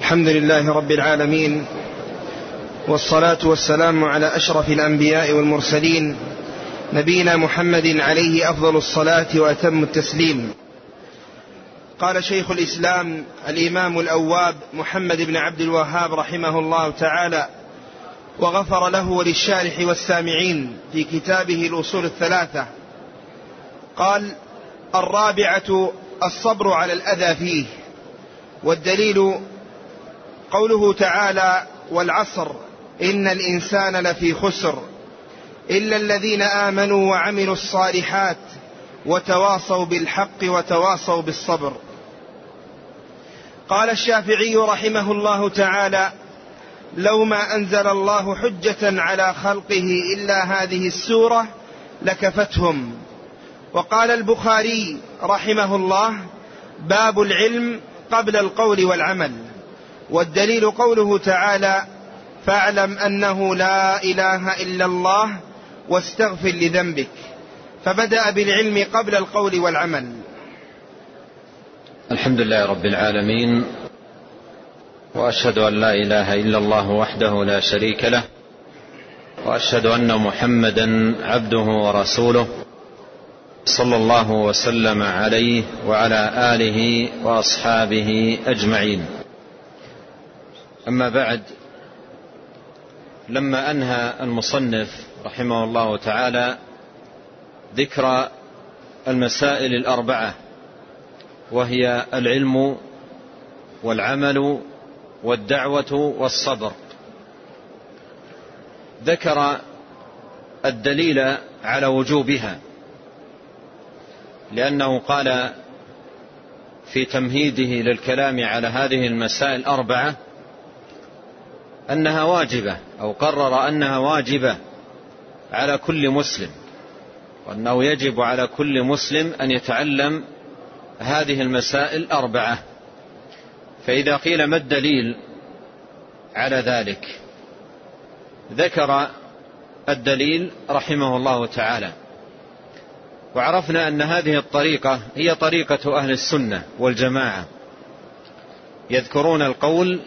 الحمد لله رب العالمين والصلاة والسلام على أشرف الأنبياء والمرسلين نبينا محمد عليه أفضل الصلاة وأتم التسليم. قال شيخ الإسلام الإمام الأواب محمد بن عبد الوهاب رحمه الله تعالى وغفر له وللشارح والسامعين في كتابه الأصول الثلاثة. قال الرابعة الصبر على الأذى فيه والدليل قوله تعالى والعصر إن الإنسان لفي خسر. إلا الذين آمنوا وعملوا الصالحات وتواصوا بالحق وتواصوا بالصبر. قال الشافعي رحمه الله تعالى لو ما أنزل الله حجة على خلقه إلا هذه السورة لكفتهم. وقال البخاري رحمه الله باب العلم قبل القول والعمل. والدليل قوله تعالى فاعلم أنه لا إله إلا الله واستغفر لذنبك. فبدأ بالعلم قبل القول والعمل. الحمد لله رب العالمين وأشهد أن لا إله إلا الله وحده لا شريك له وأشهد أن محمدا عبده ورسوله صلى الله وسلم عليه وعلى آله وأصحابه أجمعين. أما بعد لما أنهى المصنف رحمه الله تعالى ذكر المسائل الأربعة وهي العلم والعمل والدعوة والصبر. ذكر الدليل على وجوبها لأنه قال في تمهيده للكلام على هذه المسائل الأربعة أنها واجبة أو قرر أنها واجبة على كل مسلم وأنه يجب على كل مسلم أن يتعلم هذه المسائل الاربعه فإذا قيل ما الدليل على ذلك؟ ذكر الدليل رحمه الله تعالى. وعرفنا أن هذه الطريقة هي طريقة أهل السنة والجماعة. يذكرون القول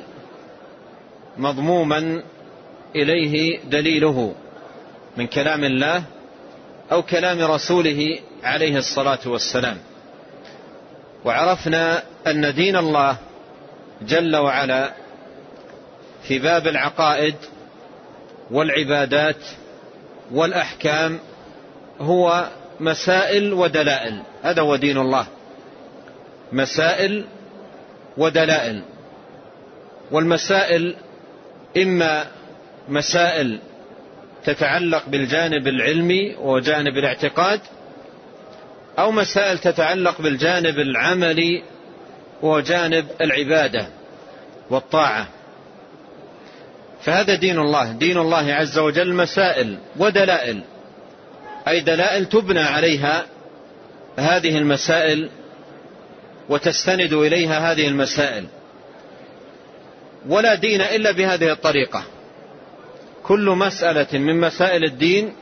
مضموما إليه دليله من كلام الله أو كلام رسوله عليه الصلاة والسلام. وعرفنا أن دين الله جل وعلا في باب العقائد والعبادات والأحكام هو مسائل ودلائل. هذا هو دين الله. مسائل ودلائل. والمسائل إما مسائل تتعلق بالجانب العلمي وجانب الاعتقاد أو مسائل تتعلق بالجانب العملي وجانب العبادة والطاعة. فهذا دين الله. دين الله عز وجل مسائل ودلائل. أي دلائل تبنى عليها هذه المسائل وتستند إليها هذه المسائل. ولا دين إلا بهذه الطريقة. كل مسألة من مسائل الدين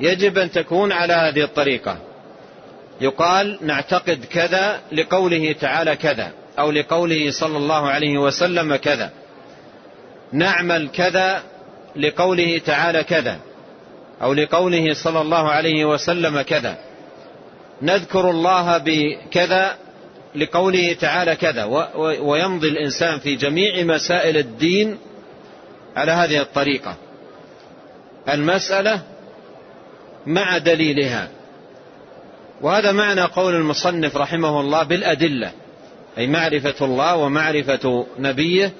يجب أن تكون على هذه الطريقة. يقال نعتقد كذا لقوله تعالى كذا أو لقوله صلى الله عليه وسلم كذا. نعمل كذا لقوله تعالى كذا أو لقوله صلى الله عليه وسلم كذا. نذكر الله بكذا لقوله تعالى كذا ويمضي الإنسان في جميع مسائل الدين على هذه الطريقة. المسألة مع دليلها. وهذا معنى قول المصنف رحمه الله بالأدلة أي معرفة الله ومعرفة نبيه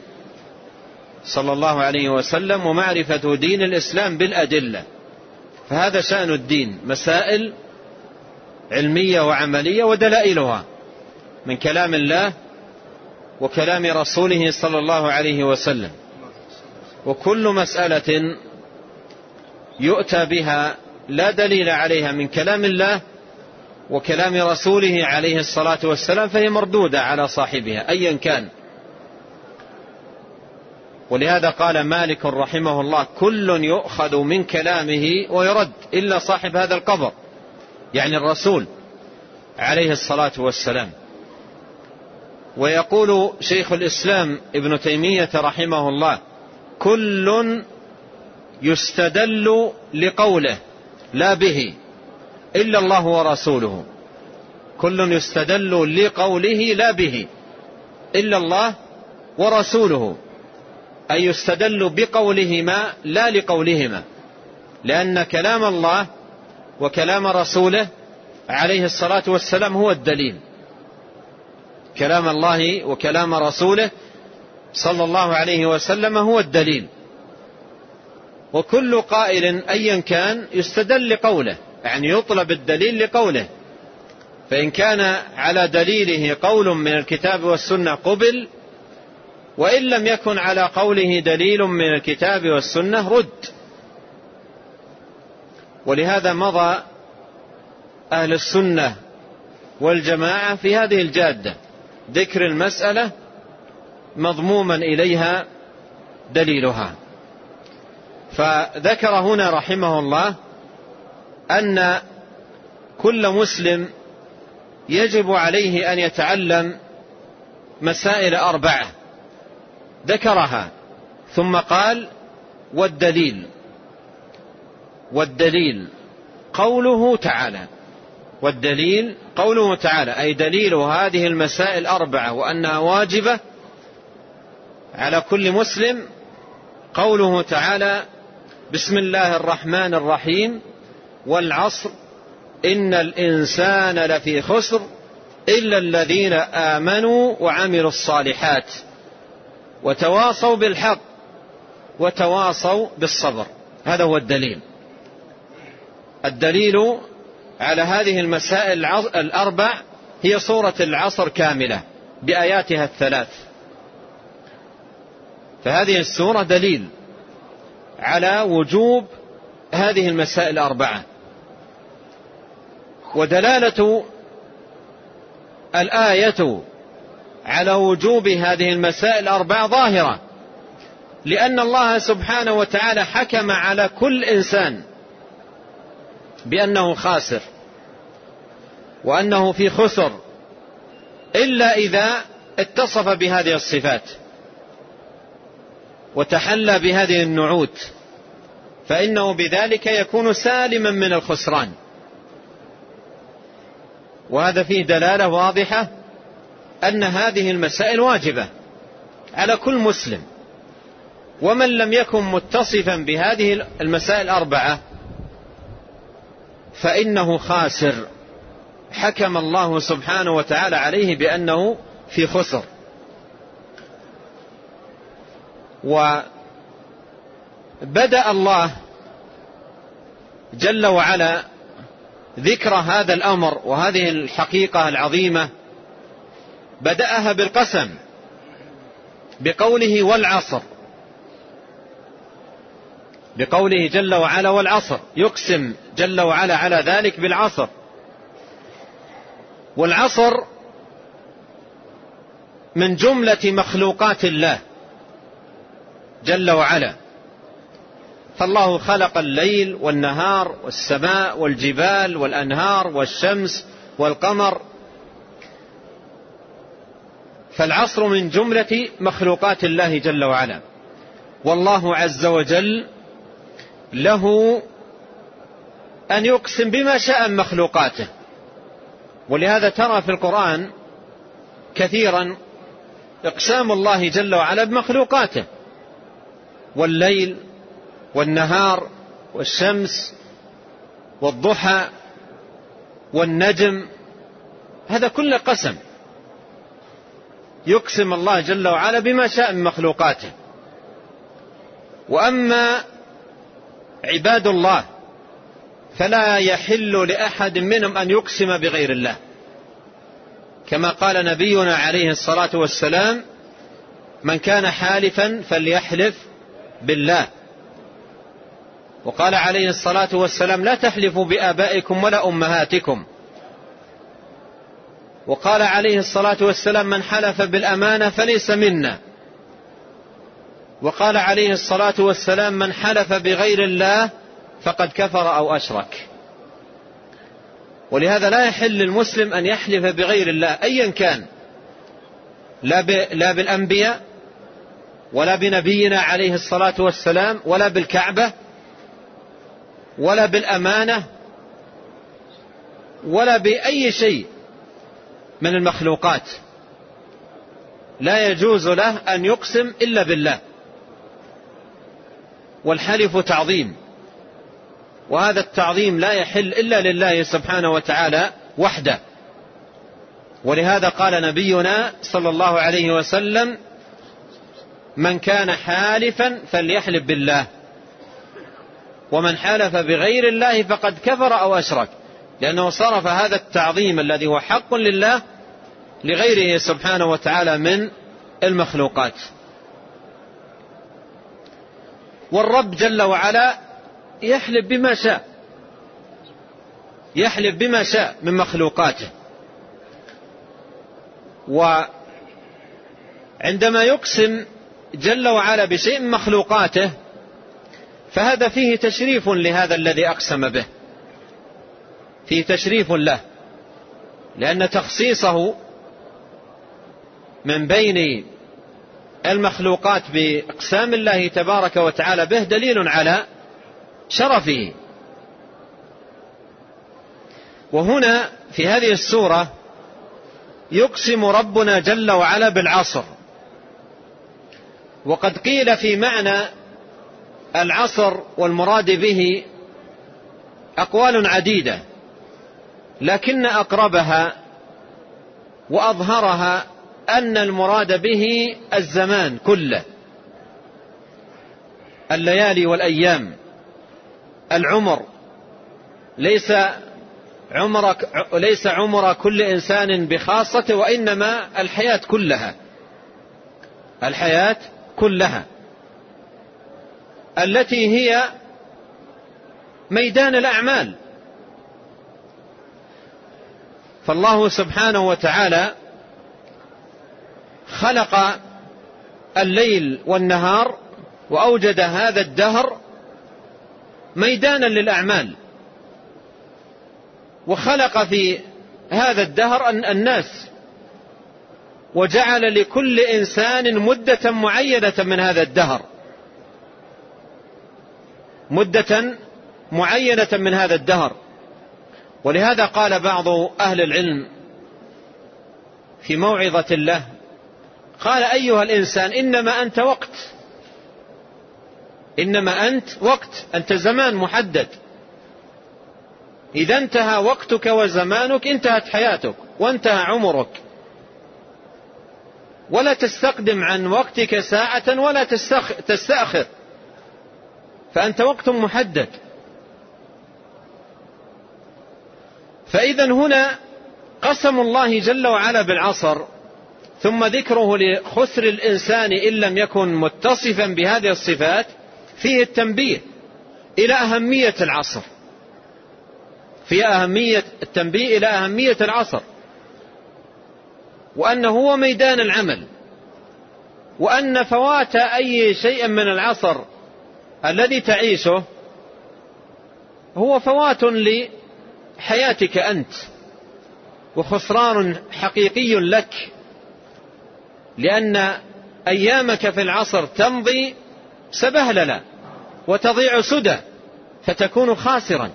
صلى الله عليه وسلم ومعرفة دين الإسلام بالأدلة. فهذا شأن الدين مسائل علمية وعملية ودلائلها. من كلام الله وكلام رسوله صلى الله عليه وسلم. وكل مسألة يؤتى بها لا دليل عليها من كلام الله وكلام رسوله عليه الصلاة والسلام فهي مردودة على صاحبها أيا كان. ولهذا قال مالك رحمه الله كل يؤخذ من كلامه ويرد إلا صاحب هذا القبر يعني الرسول عليه الصلاة والسلام. ويقول شيخ الإسلام ابن تيمية رحمه الله كل يستدل لقوله لا به إلا الله ورسوله. كل يستدل لقوله لا به إلا الله ورسوله. أي يستدل بقولهما لا لقولهما. لأن كلام الله وكلام رسوله عليه الصلاة والسلام هو الدليل. كلام الله وكلام رسوله صلى الله عليه وسلم هو الدليل. وكل قائل أيا كان يستدل لقوله يعني يطلب الدليل لقوله. فإن كان على دليله قول من الكتاب والسنة قبل وإن لم يكن على قوله دليل من الكتاب والسنة رد. ولهذا مضى أهل السنة والجماعة في هذه الجادة. ذكر المسألة مضموما إليها دليلها. فذكر هنا رحمه الله أن كل مسلم يجب عليه أن يتعلم مسائل أربعة. ذكرها ثم قال والدليل. والدليل قوله تعالى والدليل قوله تعالى أي دليل هذه المسائل أربعة وأنها واجبة على كل مسلم قوله تعالى بسم الله الرحمن الرحيم والعصر إن الإنسان لفي خسر إلا الذين آمنوا وعملوا الصالحات وتواصوا بالحق وتواصوا بالصبر. هذا هو الدليل. الدليل على هذه المسائل الأربع هي صورة العصر كاملة بآياتها الثلاث. فهذه السورة دليل على وجوب هذه المسائل الأربعة. ودلالة الآية على وجوب هذه المسائل الأربعة ظاهرة لأن الله سبحانه وتعالى حكم على كل إنسان بأنه خاسر وأنه في خسر إلا إذا اتصف بهذه الصفات وتحلى بهذه النعوت فإنه بذلك يكون سالما من الخسران وهذا فيه دلالة واضحة أن هذه المسائل واجبة على كل مسلم ومن لم يكن متصفا بهذه المسائل الأربعة فإنه خاسر. حكم الله سبحانه وتعالى عليه بأنه في خسر. وبدأ الله جل وعلا ذكر هذا الأمر وهذه الحقيقة العظيمة. بدأها بالقسم بقوله والعصر. بقوله جل وعلا والعصر. يقسم جل وعلا على ذلك بالعصر. والعصر من جملة مخلوقات الله جل وعلا. فالله خلق الليل والنهار والسماء والجبال والأنهار والشمس والقمر. فالعصر من جملة مخلوقات الله جل وعلا. والله عز وجل له أن يقسم بما شاء من مخلوقاته. ولهذا ترى في القرآن كثيرا إقسام الله جل وعلا بمخلوقاته. والليل والنهار والشمس والضحى والنجم هذا كله قسم يقسم الله جل وعلا بما شاء من مخلوقاته. وأما عباد الله فلا يحل لأحد منهم أن يقسم بغير الله. كما قال نبينا عليه الصلاة والسلام من كان حالفا فليحلف بالله. وقال عليه الصلاة والسلام لا تحلفوا بآبائكم ولا أمهاتكم. وقال عليه الصلاة والسلام من حلف بالأمانة فليس منا. وقال عليه الصلاة والسلام من حلف بغير الله فقد كفر أو أشرك. ولهذا لا يحل للمسلم أن يحلف بغير الله أيا كان. لا, لا بالأنبياء ولا بنبينا عليه الصلاة والسلام ولا بالكعبة ولا بالأمانة ولا بأي شيء من المخلوقات. لا يجوز له أن يقسم إلا بالله. والحلف تعظيم. وهذا التعظيم لا يحل إلا لله سبحانه وتعالى وحده. ولهذا قال نبينا صلى الله عليه وسلم من كان حالفا فليحلف بالله ومن حلف بغير الله فقد كفر أو أشرك. لأنه صرف هذا التعظيم الذي هو حق لله لغيره سبحانه وتعالى من المخلوقات. والرب جل وعلا يحلف بما شاء. يحلف بما شاء من مخلوقاته. وعندما يقسم جل وعلا بشيء من مخلوقاته فهذا فيه تشريف لهذا الذي أقسم به. فيه تشريف له. لأن تخصيصه من بين المخلوقات بإقسام الله تبارك وتعالى به دليل على شرفه. وهنا في هذه السورة يقسم ربنا جل وعلا بالعصر. وقد قيل في معنى العصر والمراد به أقوال عديدة لكن أقربها وأظهرها أن المراد به الزمان كله. الليالي والأيام. العمر. ليس عمر ليس عمر كل إنسان بخاصته وإنما الحياة كلها. الحياة كلها. التي هي ميدان الأعمال. فالله سبحانه وتعالى خلق الليل والنهار وأوجد هذا الدهر ميدانا للأعمال. وخلق في هذا الدهر الناس. وجعل لكل إنسان مدة معينة من هذا الدهر. مدة معينة من هذا الدهر. ولهذا قال بعض أهل العلم في موعظة له قال أيها الإنسان إنما أنت وقت. إنما أنت وقت. أنت زمان محدد. إذا انتهى وقتك وزمانك انتهت حياتك وانتهى عمرك. ولا تستقدم عن وقتك ساعة ولا تستأخر. فأنت وقت محدد. فإذا هنا قسم الله جل وعلا بالعصر ثم ذكره لخسر الإنسان إن لم يكن متصفا بهذه الصفات فيه التنبيه إلى أهمية العصر. في أهمية التنبيه إلى أهمية العصر. وأنه هو ميدان العمل. وأن فوات أي شيء من العصر الذي تعيشه هو فوات لحياتك أنت وخسران حقيقي لك. لأن أيامك في العصر تمضي سبهللا وتضيع سدى فتكون خاسرا.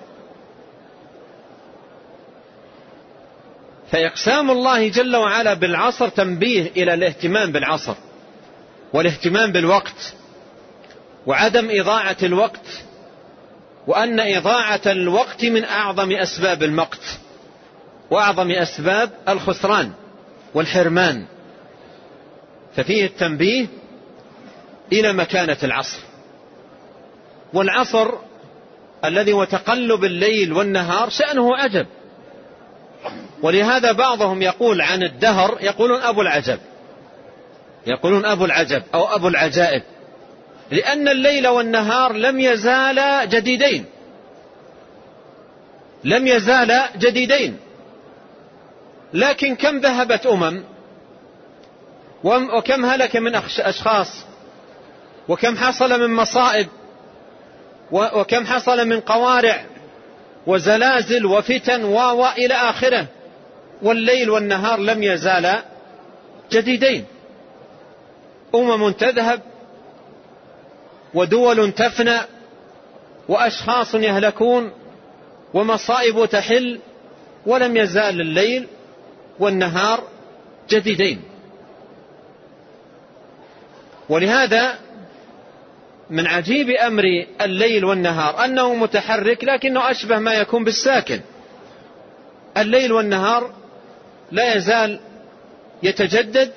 فإقسام الله جل وعلا بالعصر تنبيه إلى الاهتمام بالعصر والاهتمام بالوقت وعدم إضاعة الوقت وأن إضاعة الوقت من أعظم أسباب المقت وأعظم أسباب الخسران والحرمان. ففيه التنبيه إلى مكانة العصر. والعصر الذي هو تقلب الليل والنهار شأنه عجب. ولهذا بعضهم يقول عن الدهر يقولون أبو العجب. يقولون أبو العجب أو أبو العجائب. لأن الليل والنهار لم يزالا جديدين. لم يزالا جديدين. لكن كم ذهبت أمم؟ وكم هلك من أشخاص؟ وكم حصل من مصائب؟ وكم حصل من قوارع؟ وزلازل وفتن و آخره. والليل والنهار لم يزالا جديدين. أمم تذهب ودول تفنى وأشخاص يهلكون ومصائب تحل ولم يزال الليل والنهار جديدين. ولهذا من عجيب أمر الليل والنهار أنه متحرك لكنه أشبه ما يكون بالساكن. الليل والنهار لا يزال يتجدد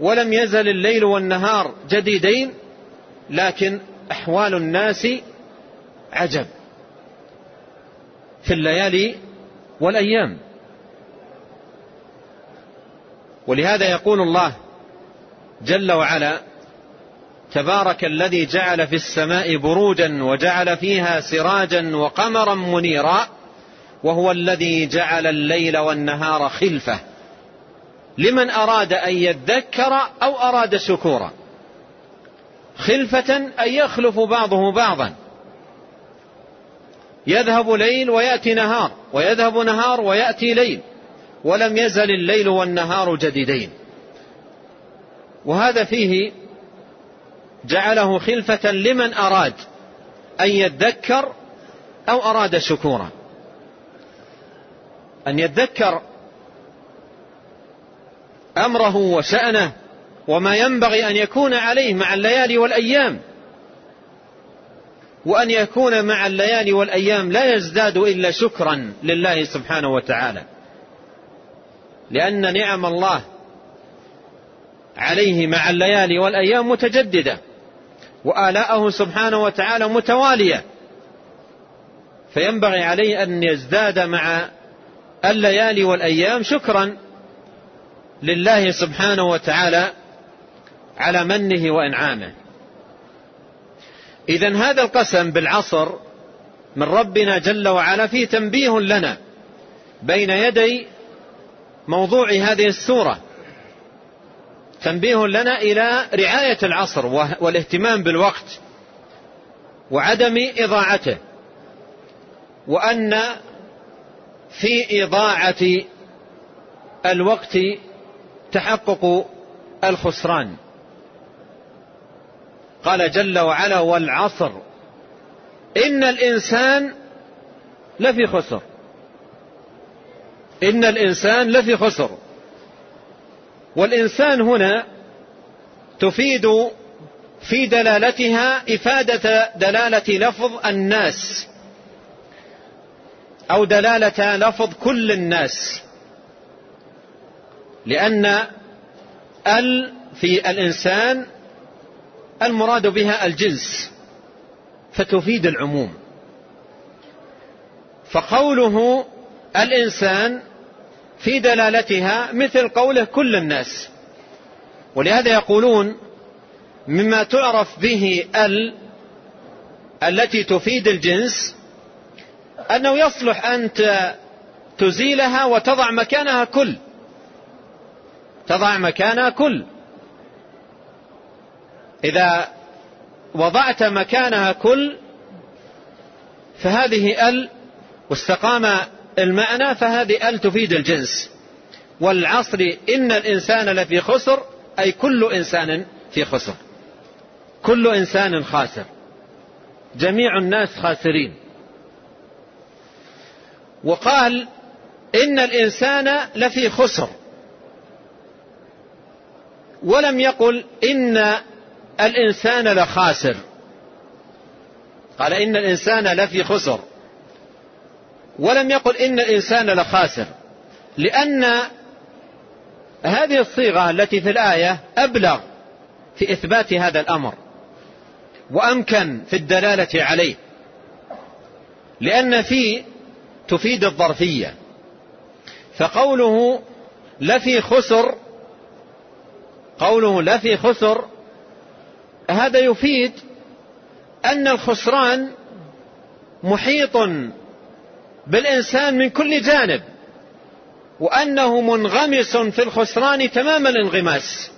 ولم يزل الليل والنهار جديدين لكن أحوال الناس عجب في الليالي والأيام. ولهذا يقول الله جل وعلا تبارك الذي جعل في السماء بروجا وجعل فيها سراجا وقمرا منيرا وهو الذي جعل الليل والنهار خلفة. لمن أراد أن يذكر أو أراد شكورا. خلفة أن يخلف بعضه بعضا. يذهب ليل ويأتي نهار ويذهب نهار ويأتي ليل. ولم يزل الليل والنهار جديدين. وهذا فيه جعله خلفة لمن أراد أن يذكر أو أراد شكورا. أن يذكر أمره وشأنه وما ينبغي أن يكون عليه مع الليالي والأيام. وأن يكون مع الليالي والأيام لا يزداد إلا شكرا لله سبحانه وتعالى. لأن نعم الله عليه مع الليالي والأيام متجددة وآلاءه سبحانه وتعالى متوالية. فينبغي عليه أن يزداد مع الليالي والأيام شكرا لله سبحانه وتعالى على منه وإنعامه. إذا هذا القسم بالعصر من ربنا جل وعلا فيه تنبيه لنا بين يدي موضوع هذه السورة. تنبيه لنا إلى رعاية العصر والاهتمام بالوقت وعدم إضاعته وأن في إضاعة الوقت تحقق الخسران. قال جل وعلا والعصر إن الإنسان لفي خسر. إن الإنسان لفي خسر. والإنسان هنا تفيد في دلالتها إفادة دلالة لفظ الناس أو دلالة لفظ كل الناس. لأن ال في الإنسان المراد بها الجنس فتفيد العموم. فقوله الإنسان في دلالتها مثل قوله كل الناس. ولهذا يقولون مما تعرف به ال التي تفيد الجنس أنه يصلح أن تزيلها وتضع مكانها كل. تضع مكانها كل. إذا وضعت مكانها كل فهذه ال واستقام المعنى فهذه ال تفيد الجنس. والعصر إن الإنسان لفي خسر أي كل إنسان في خسر. كل إنسان خاسر. جميع الناس خاسرين. وقال إن الإنسان لفي خسر. ولم يقل إن الإنسان لخاسر. قال إن الإنسان لفي خسر. ولم يقل إن الإنسان لخاسر لأن هذه الصيغة التي في الآية أبلغ في إثبات هذا الأمر وأمكن في الدلالة عليه لأن في تفيد الظرفية فقوله لفي خسر قوله لفي خسر هذا يفيد أن الخسران محيط بالإنسان من كل جانب وأنه منغمس في الخسران تمام الانغماس.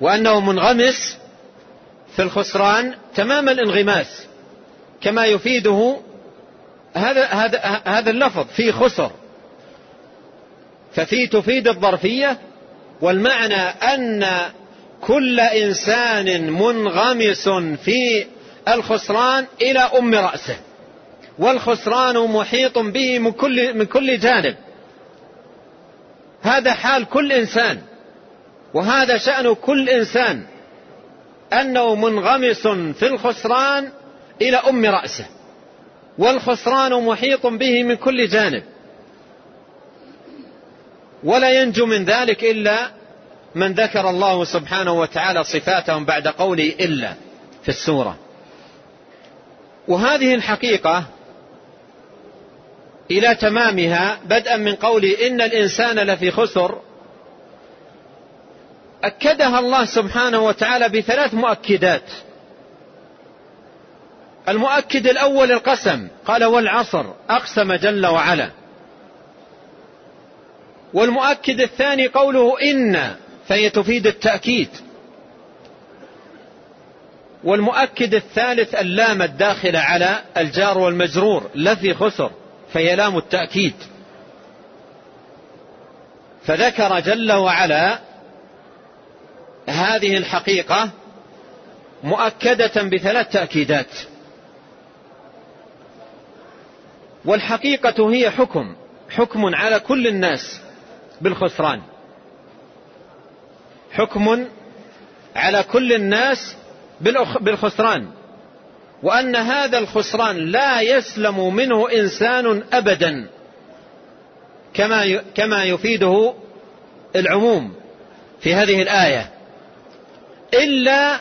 وأنه منغمس في الخسران تمام الانغماس كما يفيده هذا هذا هذا اللفظ في خسر. ففي تفيد الظرفية والمعنى أن كل إنسان منغمس في الخسران إلى أم رأسه. والخسران محيط به من كل, من كل جانب. هذا حال كل إنسان وهذا شأن كل إنسان أنه منغمس في الخسران إلى أم رأسه والخسران محيط به من كل جانب. ولا ينجو من ذلك إلا من ذكر الله سبحانه وتعالى صفاتهم بعد قوله إلا في السورة. وهذه الحقيقة إلى تمامها بدءا من قوله إن الإنسان لفي خسر. أكدها الله سبحانه وتعالى بثلاث مؤكدات. المؤكد الأول القسم قال والعصر أقسم جل وعلا. والمؤكد الثاني قوله إن فهي تفيد التأكيد. والمؤكد الثالث اللام الداخلة على الجار والمجرور لفي خسر. فهي لام التأكيد فذكر جل وعلا هذه الحقيقة مؤكدة بثلاث تأكيدات. والحقيقة هي حكم حكم على كل الناس بالخسران. حكم على كل الناس بالخسران. وأن هذا الخسران لا يسلم منه إنسان أبدا كما كما يفيده العموم في هذه الآية. إلا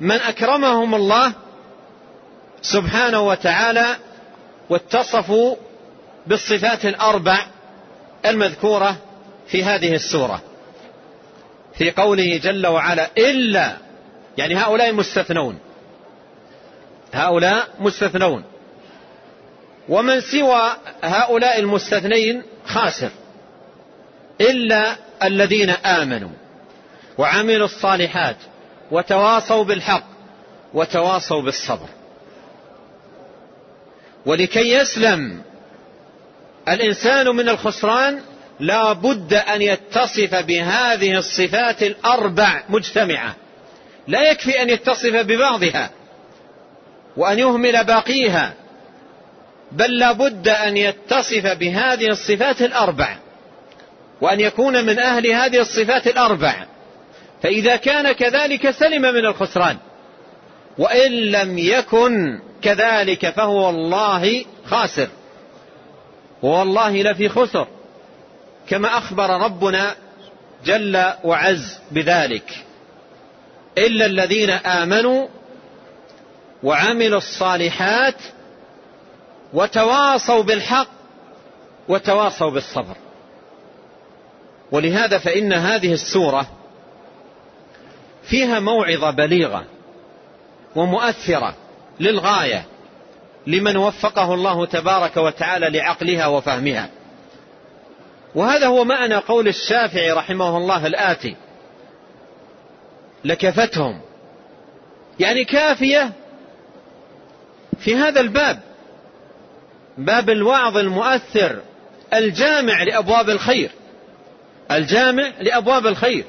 من أكرمهم الله سبحانه وتعالى واتصفوا بالصفات الأربع المذكورة في هذه السورة. في قوله جل وعلا إلا يعني هؤلاء مستثنون. هؤلاء مستثنون. ومن سوى هؤلاء المستثنين خاسر. إلا الذين آمنوا وعملوا الصالحات وتواصوا بالحق وتواصوا بالصبر. ولكي يسلم الإنسان من الخسران لا بد أن يتصف بهذه الصفات الأربع مجتمعة. لا يكفي أن يتصف ببعضها. وأن يهمل باقيها بل لا بد أن يتصف بهذه الصفات الأربع وأن يكون من أهل هذه الصفات الأربع. فإذا كان كذلك سلم من الخسران وإن لم يكن كذلك فهو والله خاسر والله لفي خسر كما أخبر ربنا جل وعز بذلك. إلا الذين آمنوا وعملوا الصالحات وتواصوا بالحق وتواصوا بالصبر. ولهذا فإن هذه السورة فيها موعظة بليغة ومؤثرة للغاية لمن وفقه الله تبارك وتعالى لعقلها وفهمها. وهذا هو معنى قول الشافعي رحمه الله الآتي لكفتهم. يعني كافية في هذا الباب باب الوعظ المؤثر الجامع لأبواب الخير الجامع لأبواب الخير.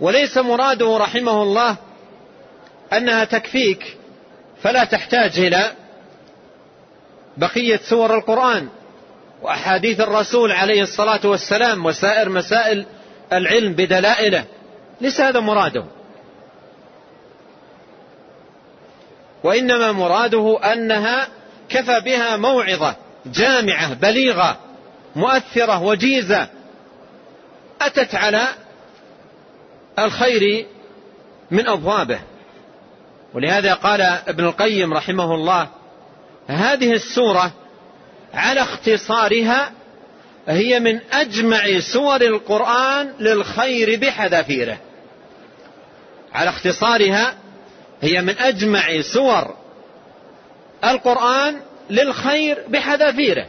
وليس مراده رحمه الله أنها تكفيك فلا تحتاج إلى بقية سور القرآن وأحاديث الرسول عليه الصلاة والسلام وسائر مسائل العلم بدلائله. ليس هذا مراده. وإنما مراده أنها كفى بها موعظة جامعة بليغة مؤثرة وجيزة أتت على الخير من أبوابه. ولهذا قال ابن القيم رحمه الله هذه السورة على اختصارها هي من أجمع سور القرآن للخير بحذافيره. على اختصارها هي من أجمع سور القرآن للخير بحذافيره.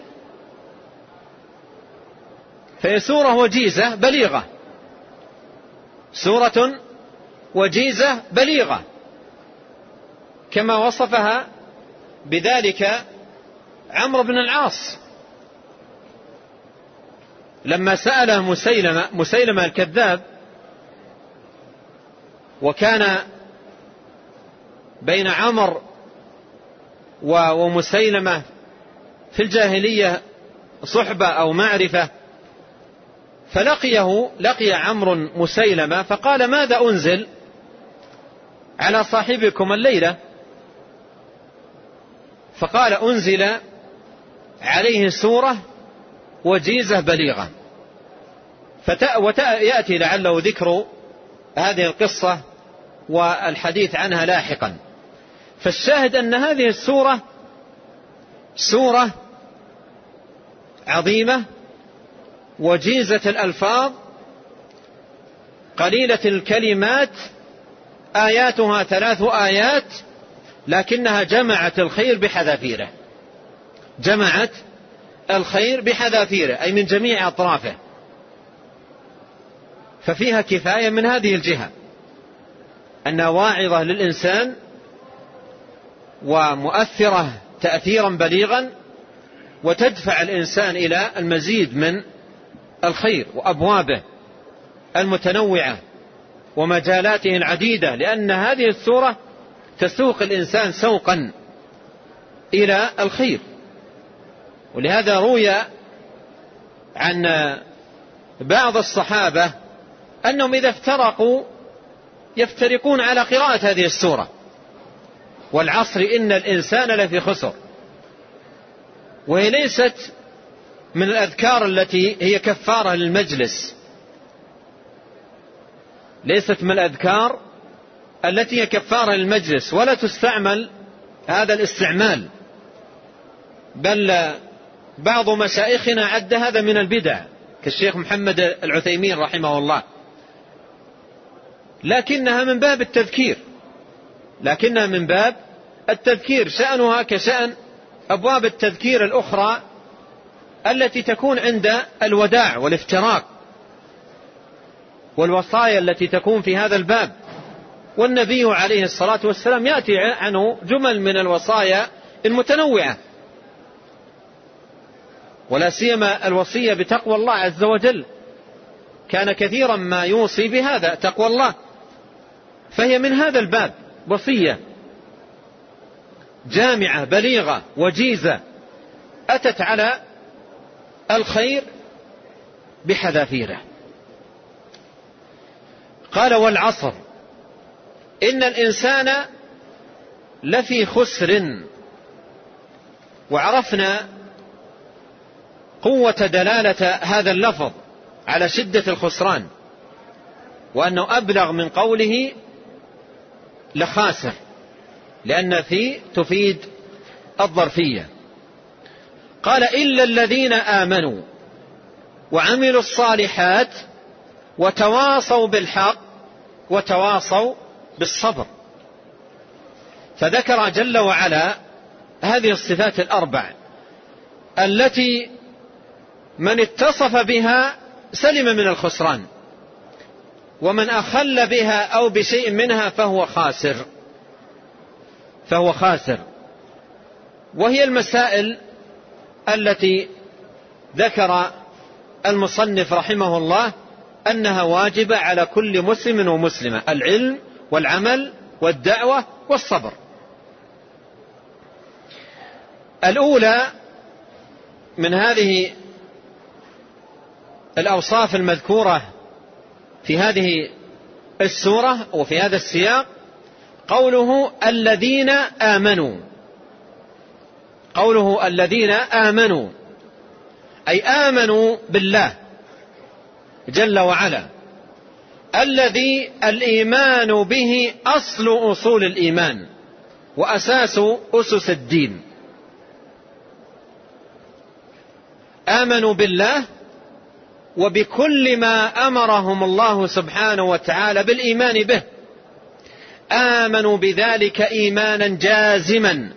فهي سورة وجيزة بليغة. سورة وجيزة بليغة. كما وصفها بذلك عمرو بن العاص. لما سأله مسيلمة مسيلمة الكذاب وكان بين عمر ومسيلمة في الجاهلية صحبة أو معرفة. فلقيه لقي عمرو مسيلمة فقال ماذا أنزل على صاحبكم الليلة؟ فقال أنزل عليه سورة وجيزة بليغة. ويأتي لعله ذكر هذه القصة والحديث عنها لاحقا. فالشاهد أن هذه السورة سورة عظيمة وجيزة الألفاظ قليلة الكلمات آياتها ثلاث آيات لكنها جمعت الخير بحذافيره. جمعت الخير بحذافيره أي من جميع أطرافه. ففيها كفاية من هذه الجهة أنها واعظة للإنسان ومؤثرة تأثيرا بليغا وتدفع الإنسان إلى المزيد من الخير وأبوابه المتنوعة ومجالاته العديدة لأن هذه السورة تسوق الإنسان سوقا إلى الخير. ولهذا روي عن بعض الصحابة أنهم إذا افترقوا يفترقون على قراءة هذه السورة. والعصر إن الإنسان لفي خسر. وهي ليست من الأذكار التي هي كفارة للمجلس. ليست من الأذكار التي هي كفارة للمجلس. ولا تستعمل هذا الاستعمال. بل بعض مشايخنا عد هذا من البدع كالشيخ محمد العثيمين رحمه الله. لكنها من باب التذكير. لكنها من باب التذكير. شأنها كشأن أبواب التذكير الأخرى التي تكون عند الوداع والافتراق والوصايا التي تكون في هذا الباب. والنبي عليه الصلاة والسلام يأتي عنه جمل من الوصايا المتنوعة ولا سيما الوصية بتقوى الله عز وجل. كان كثيرا ما يوصي بهذا تقوى الله فهي من هذا الباب. وصية جامعة بليغة وجيزة أتت على الخير بحذافيره. قال والعصر إن الإنسان لفي خسر وعرفنا قوة دلالة هذا اللفظ على شدة الخسران وأنه أبلغ من قوله لخاسر لأن في تفيد الظرفية. قال إلا الذين آمنوا وعملوا الصالحات وتواصوا بالحق وتواصوا بالصبر. فذكر جل وعلا هذه الصفات الأربع التي من اتصف بها سلم من الخسران. ومن أخل بها أو بشيء منها فهو خاسر. فهو خاسر. وهي المسائل التي ذكر المصنف رحمه الله أنها واجبة على كل مسلم ومسلمة العلم والعمل والدعوة والصبر. الأولى من هذه الأوصاف المذكورة في هذه السورة وفي هذا السياق قوله الذين آمنوا. قوله الذين آمنوا. أي آمنوا بالله جل وعلا. الذي الإيمان به أصل أصول الإيمان وأساس أسس الدين. آمنوا بالله وبكل ما أمرهم الله سبحانه وتعالى بالإيمان به. آمنوا بذلك إيمانا جازما.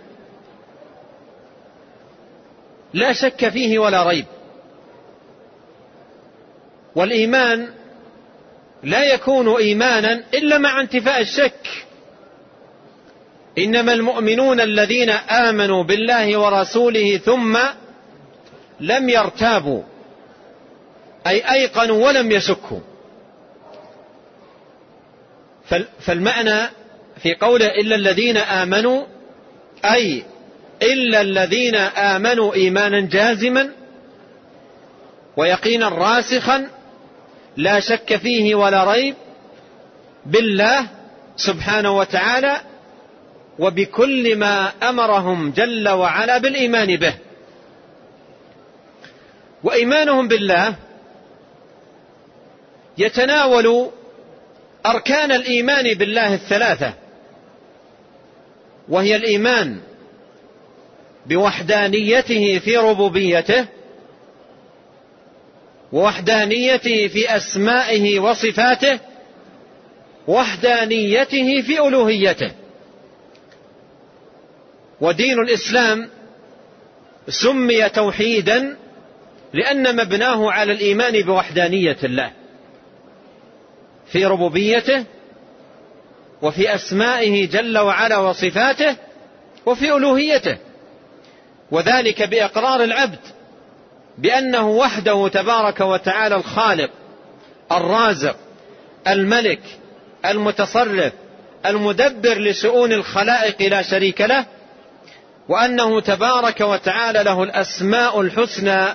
لا شك فيه ولا ريب. والإيمان لا يكون إيمانا إلا مع انتفاء الشك. إنما المؤمنون الذين آمنوا بالله ورسوله ثم لم يرتابوا. أي أيقنوا ولم يشكوا فالمعنى في قوله إلا الذين آمنوا أي إلا الذين آمنوا إيمانا جازما ويقينا راسخا لا شك فيه ولا ريب بالله سبحانه وتعالى وبكل ما أمرهم جل وعلا بالإيمان به. وإيمانهم بالله يتناول أركان الإيمان بالله الثلاثة وهي الإيمان بوحدانيته في ربوبيته ووحدانيته في أسمائه وصفاته وحدانيته في ألوهيته. ودين الإسلام سمي توحيدا لأن مبناه على الإيمان بوحدانية الله. في ربوبيته وفي أسمائه جل وعلا وصفاته وفي ألوهيته. وذلك بإقرار العبد بأنه وحده تبارك وتعالى الخالق الرازق الملك المتصرف المدبر لشؤون الخلائق لا شريك له وأنه تبارك وتعالى له الأسماء الحسنى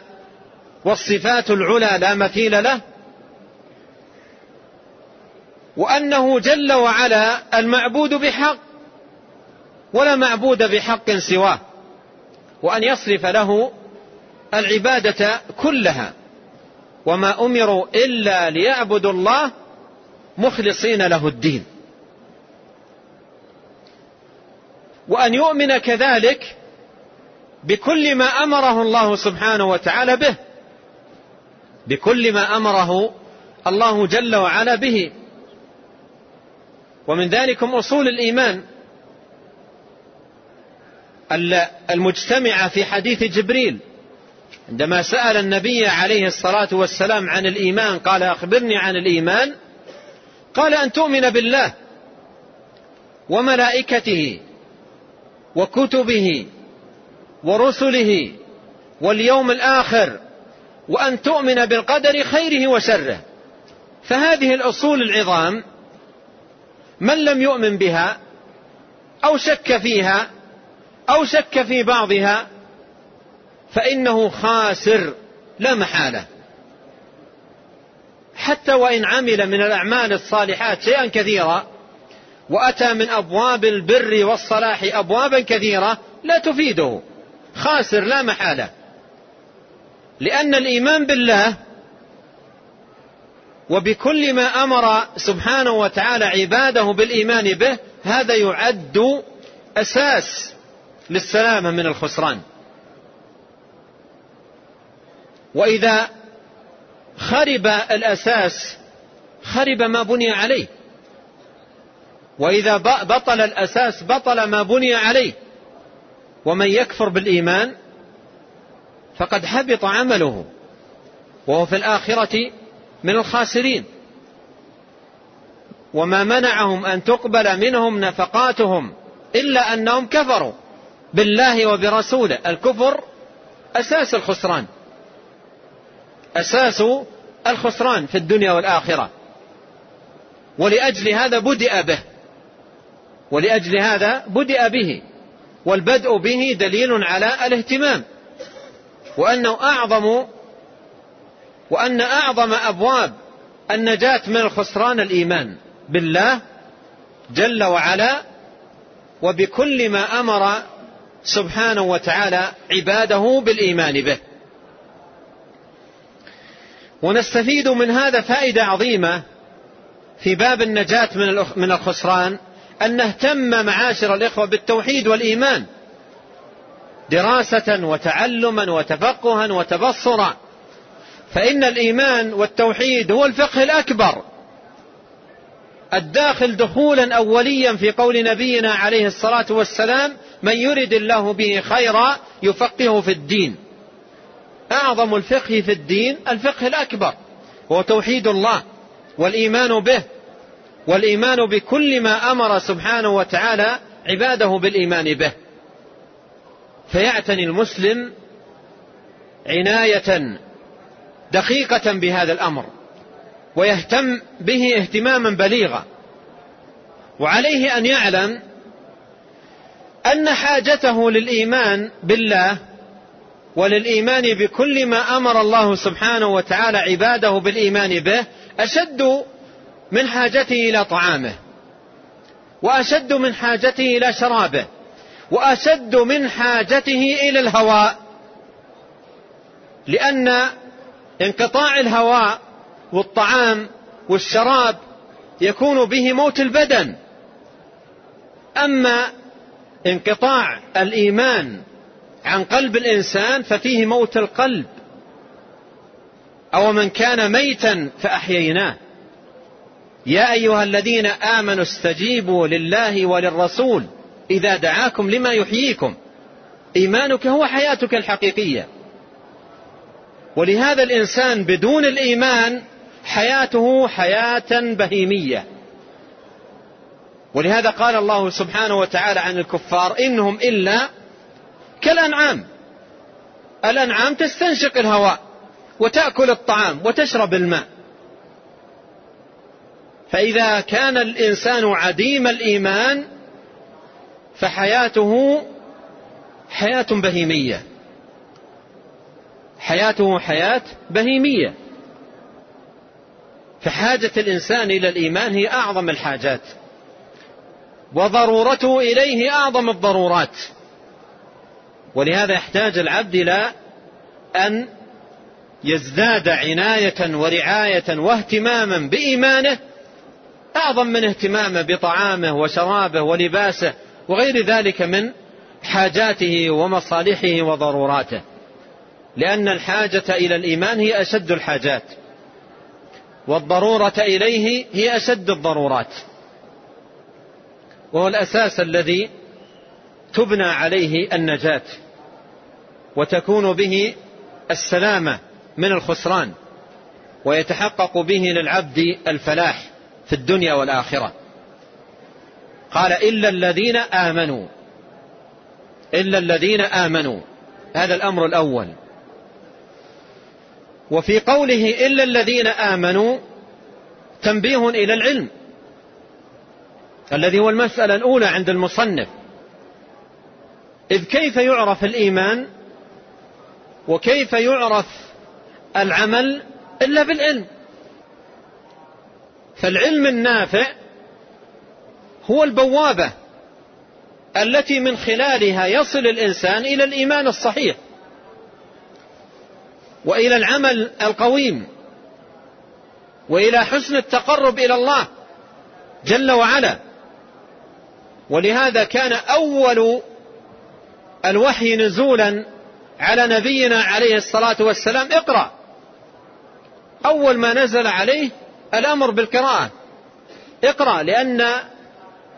والصفات العلى لا مثيل له وأنه جل وعلا المعبود بحق ولا معبود بحق سواه وأن يصرف له العبادة كلها. وما أمروا إلا ليعبدوا الله مخلصين له الدين. وأن يؤمن كذلك بكل ما أمره الله سبحانه وتعالى به بكل ما أمره الله جل وعلا به. ومن ذلكم أصول الإيمان المجتمعة في حديث جبريل. عندما سأل النبي عليه الصلاة والسلام عن الإيمان قال أخبرني عن الإيمان. قال أن تؤمن بالله وملائكته وكتبه ورسله واليوم الآخر وأن تؤمن بالقدر خيره وشره. فهذه الأصول العظام من لم يؤمن بها أو شك فيها أو شك في بعضها فإنه خاسر لا محالة. حتى وإن عمل من الأعمال الصالحات شيئا كثيرا وأتى من أبواب البر والصلاح ابوابا كثيرة لا تفيده. خاسر لا محالة. لأن الإيمان بالله وبكل ما أمر سبحانه وتعالى عباده بالإيمان به هذا يعد أساس للسلامة من الخسران. وإذا خرب الأساس خرب ما بني عليه. وإذا بطل الأساس بطل ما بني عليه. ومن يكفر بالإيمان فقد حبط عمله. وهو في الآخرة من الخاسرين. وما منعهم أن تقبل منهم نفقاتهم إلا أنهم كفروا بالله وبرسوله. الكفر أساس الخسران. أساس الخسران في الدنيا والآخرة. ولأجل هذا بدأ به. ولأجل هذا بدأ به. والبدء به دليل على الاهتمام. وأنه أعظم وأن أعظم أبواب النجاة من الخسران الإيمان بالله جل وعلا وبكل ما أمر سبحانه وتعالى عباده بالإيمان به. ونستفيد من هذا فائدة عظيمة في باب النجاة من الخسران أن نهتم معاشر الإخوة بالتوحيد والإيمان دراسة وتعلما وتفقها وتبصرا. فإن الإيمان والتوحيد هو الفقه الأكبر. الداخل دخولا أوليا في قول نبينا عليه الصلاة والسلام من يرد الله به خيرا يفقهه في الدين. أعظم الفقه في الدين الفقه الأكبر هو توحيد الله والإيمان به والإيمان بكل ما أمر سبحانه وتعالى عباده بالإيمان به. فيعتني المسلم عناية دقيقة بهذا الأمر ويهتم به اهتماما بليغا. وعليه أن يعلم أن حاجته للإيمان بالله وللإيمان بكل ما أمر الله سبحانه وتعالى عباده بالإيمان به أشد من حاجته إلى طعامه وأشد من حاجته إلى شرابه وأشد من حاجته إلى الهواء. لأن انقطاع الهواء والطعام والشراب يكون به موت البدن. أما انقطاع الإيمان عن قلب الإنسان ففيه موت القلب. أو من كان ميتا فأحييناه. يا أيها الذين آمنوا استجيبوا لله وللرسول إذا دعاكم لما يحييكم. إيمانك هو حياتك الحقيقية. ولهذا الإنسان بدون الإيمان حياته حياة بهيمية. ولهذا قال الله سبحانه وتعالى عن الكفار إنهم إلا كالأنعام. الأنعام تستنشق الهواء وتأكل الطعام وتشرب الماء. فإذا كان الإنسان عديم الإيمان فحياته حياة بهيمية. حياته حياة بهيمية. فحاجة الإنسان إلى الإيمان هي أعظم الحاجات. وضرورته إليه أعظم الضرورات. ولهذا يحتاج العبد إلى أن يزداد عناية ورعاية واهتماما بإيمانه أعظم من اهتمامه بطعامه وشرابه ولباسه وغير ذلك من حاجاته ومصالحه وضروراته لأن الحاجة إلى الإيمان هي أشد الحاجات والضرورة إليه هي أشد الضرورات وهو الأساس الذي تبنى عليه النجاة وتكون به السلامة من الخسران ويتحقق به للعبد الفلاح في الدنيا والآخرة. قال إلا الذين آمنوا إلا الذين آمنوا هذا الأمر الأول. وفي قوله إلا الذين آمنوا تنبيه إلى العلم الذي هو المسألة الأولى عند المصنف. إذ كيف يعرف الإيمان وكيف يعرف العمل إلا بالعلم؟ فالعلم النافع هو البوابة التي من خلالها يصل الإنسان إلى الإيمان الصحيح. وإلى العمل القويم وإلى حسن التقرب إلى الله جل وعلا. ولهذا كان أول الوحي نزولا على نبينا عليه الصلاة والسلام. اقرأ. أول ما نزل عليه الأمر بالقراءة. اقرأ لأن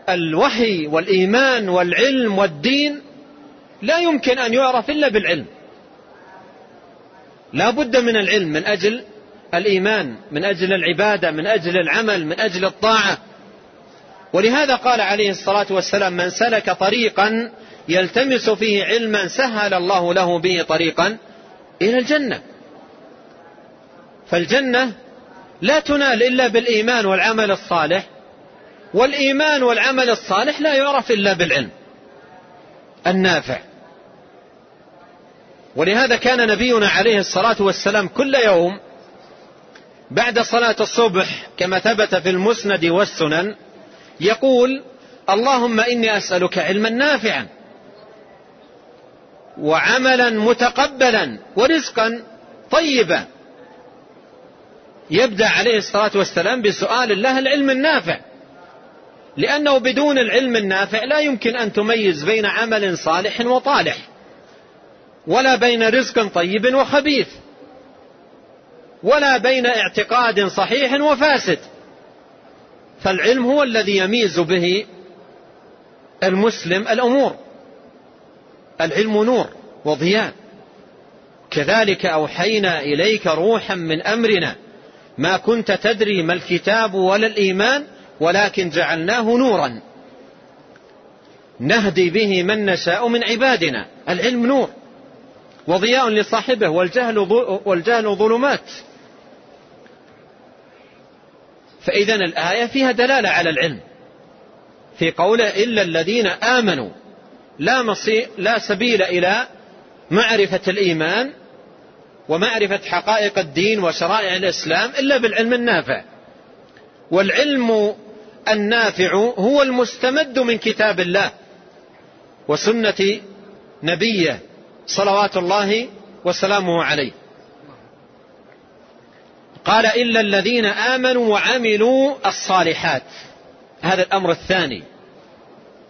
الوحي والإيمان والعلم والدين لا يمكن أن يعرف إلا بالعلم. لا بد من العلم من أجل الإيمان من أجل العبادة من أجل العمل من أجل الطاعة. ولهذا قال عليه الصلاة والسلام من سلك طريقا يلتمس فيه علما سهل الله له به طريقا إلى الجنة. فالجنة لا تنال إلا بالإيمان والعمل الصالح والإيمان والعمل الصالح لا يعرف إلا بالعلم النافع. ولهذا كان نبينا عليه الصلاة والسلام كل يوم بعد صلاة الصبح كما ثبت في المسند والسنن يقول اللهم إني أسألك علما نافعا وعملا متقبلا ورزقا طيبا. يبدأ عليه الصلاة والسلام بسؤال الله العلم النافع. لأنه بدون العلم النافع لا يمكن أن تميز بين عمل صالح وطالح. ولا بين رزق طيب وخبيث ولا بين اعتقاد صحيح وفاسد. فالعلم هو الذي يميز به المسلم الأمور. العلم نور وضياء. كذلك أوحينا إليك روحا من أمرنا. ما كنت تدري ما الكتاب ولا الإيمان ولكن جعلناه نورا. نهدي به من نشاء من عبادنا. العلم نور. وضياء لصاحبه والجهل والجهل ظلمات. فإذا الآية فيها دلالة على العلم. في قوله إلا الذين آمنوا. لا, مصير لا سبيل إلى معرفة الإيمان ومعرفة حقائق الدين وشرائع الإسلام إلا بالعلم النافع. والعلم النافع هو المستمد من كتاب الله وسنة نبيه. صلوات الله وسلامه عليه. قال إلا الذين آمنوا وعملوا الصالحات. هذا الأمر الثاني.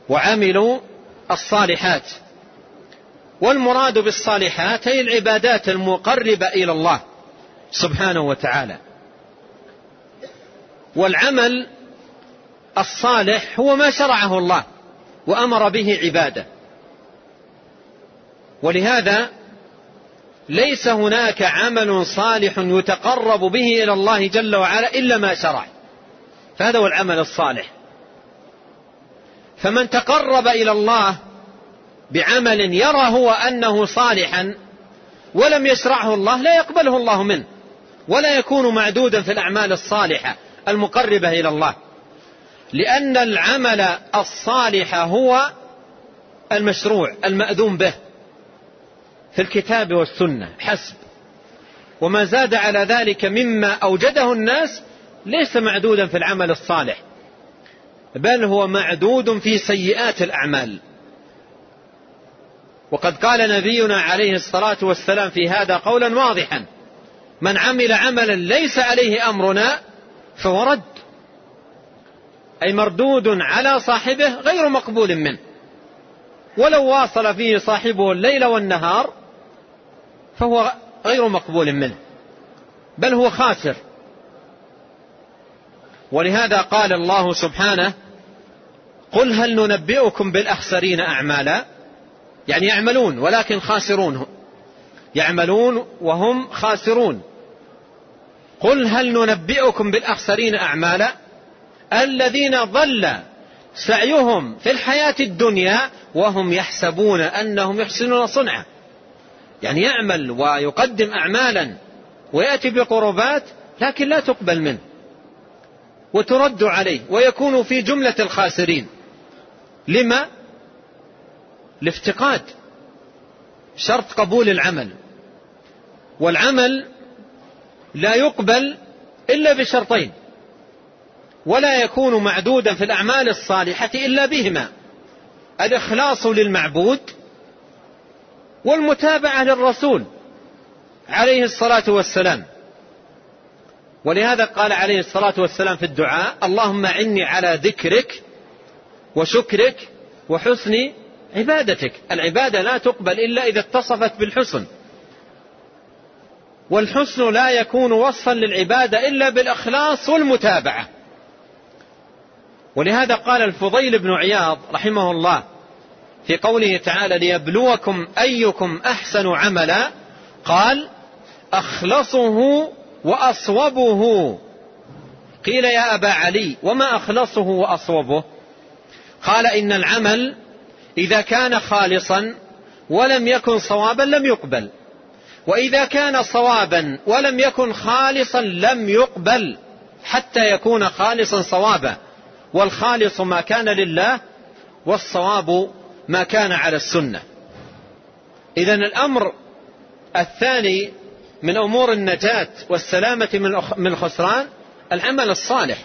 وعملوا الصالحات. والمراد بالصالحات هي العبادات المقربة إلى الله سبحانه وتعالى. والعمل الصالح هو ما شرعه الله وأمر به عباده. ولهذا ليس هناك عمل صالح يتقرب به إلى الله جل وعلا إلا ما شرع. فهذا هو العمل الصالح. فمن تقرب إلى الله بعمل يرى هو أنه صالحا ولم يشرعه الله لا يقبله الله منه ولا يكون معدودا في الأعمال الصالحة المقربة إلى الله. لأن العمل الصالح هو المشروع المأذون به. في الكتاب والسنة. حسب. وما زاد على ذلك مما أوجده الناس ليس معدودا في العمل الصالح بل هو معدود في سيئات الأعمال. وقد قال نبينا عليه الصلاة والسلام في هذا قولا واضحا من عمل عملا ليس عليه أمرنا فهو رد أي مردود على صاحبه غير مقبول منه. ولو واصل فيه صاحبه الليل والنهار فهو غير مقبول منه بل هو خاسر. ولهذا قال الله سبحانه قل هل ننبئكم بالأخسرين أعمالا؟ يعني يعملون ولكن خاسرون يعملون وهم خاسرون. قل هل ننبئكم بالأخسرين أعمالا؟ الذين ضل سعيهم في الحياة الدنيا وهم يحسبون أنهم يحسنون صنعا. يعني يعمل ويقدم أعمالا ويأتي بقربات لكن لا تقبل منه وترد عليه ويكون في جملة الخاسرين. لما؟ لافتقاد شرط قبول العمل. والعمل لا يقبل إلا بشرطين ولا يكون معدودا في الأعمال الصالحة إلا بهما. الإخلاص للمعبود والمتابعة للرسول عليه الصلاة والسلام. ولهذا قال عليه الصلاة والسلام في الدعاء اللهم عني على ذكرك وشكرك وحسن عبادتك. العبادة لا تقبل إلا إذا اتصفت بالحسن. والحسن لا يكون وصفا للعبادة إلا بالإخلاص والمتابعة. ولهذا قال الفضيل بن عياض رحمه الله في قوله تعالى ليبلوكم أيكم أحسن عملا قال أخلصه وأصوبه. قيل يا أبا علي وما أخلصه وأصوبه؟ قال إن العمل إذا كان خالصا ولم يكن صوابا لم يقبل وإذا كان صوابا ولم يكن خالصا لم يقبل حتى يكون خالصا صوابا والخالص ما كان لله والصواب ما كان على السنة. إذا الأمر الثاني من أمور النجاة والسلامة من الخسران العمل الصالح.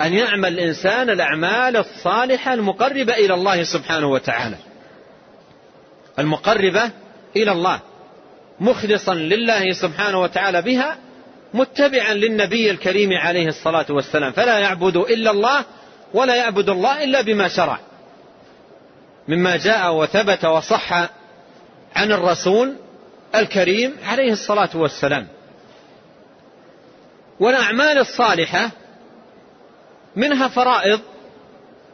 أن يعمل الإنسان الأعمال الصالحة المقربة إلى الله سبحانه وتعالى. المقربة إلى الله. مخلصا لله سبحانه وتعالى بها متبعا للنبي الكريم عليه الصلاة والسلام. فلا يعبد إلا الله ولا يعبد الله إلا بما شرع. مما جاء وثبت وصح عن الرسول الكريم عليه الصلاة والسلام. والأعمال الصالحة منها فرائض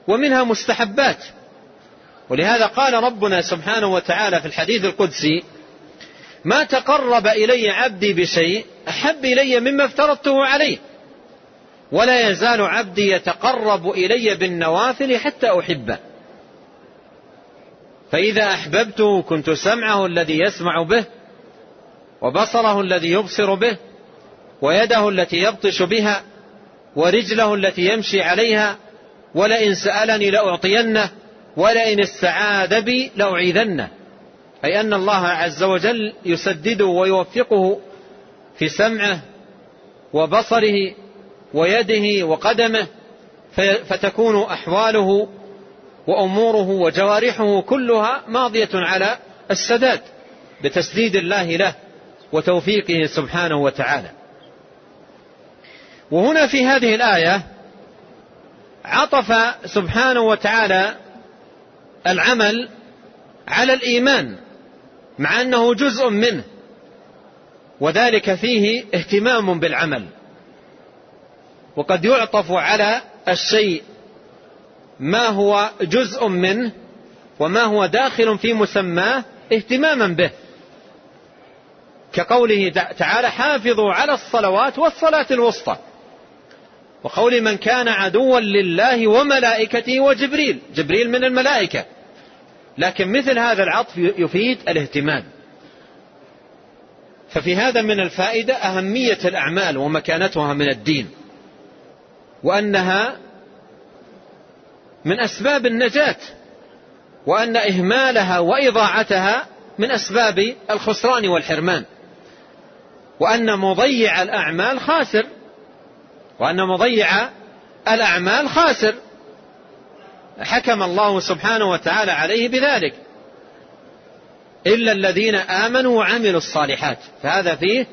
ومنها مستحبات. ولهذا قال ربنا سبحانه وتعالى في الحديث القدسي ما تقرب إلي عبدي بشيء أحب إلي مما افترضته عليه ولا يزال عبدي يتقرب إلي بالنوافل حتى أحبه. فإذا أحببته كنت سمعه الذي يسمع به وبصره الذي يبصر به ويده التي يبطش بها ورجله التي يمشي عليها ولئن سألني لأعطينه ولئن استعاذ بي لأعيذنه. أي أن الله عز وجل يسدده ويوفقه في سمعه وبصره ويده وقدمه فتكون أحواله وأموره وجوارحه كلها ماضية على السداد بتسديد الله له وتوفيقه سبحانه وتعالى. وهنا في هذه الآية عطف سبحانه وتعالى العمل على الإيمان مع أنه جزء منه وذلك فيه اهتمام بالعمل. وقد يعطف على الشيء ما هو جزء منه وما هو داخل في مسماه اهتماما به. كقوله تعالى حافظوا على الصلوات والصلاة الوسطى. وقول من كان عدوا لله وملائكته وجبريل. جبريل من الملائكة. لكن مثل هذا العطف يفيد الاهتمام. ففي هذا من الفائدة أهمية الأعمال ومكانتها من الدين. وأنها من أسباب النجاة وأن إهمالها وإضاعتها من أسباب الخسران والحرمان وأن مضيع الأعمال خاسر وأن مضيع الأعمال خاسر. حكم الله سبحانه وتعالى عليه بذلك. إلا الذين آمنوا وعملوا الصالحات فهذا فيه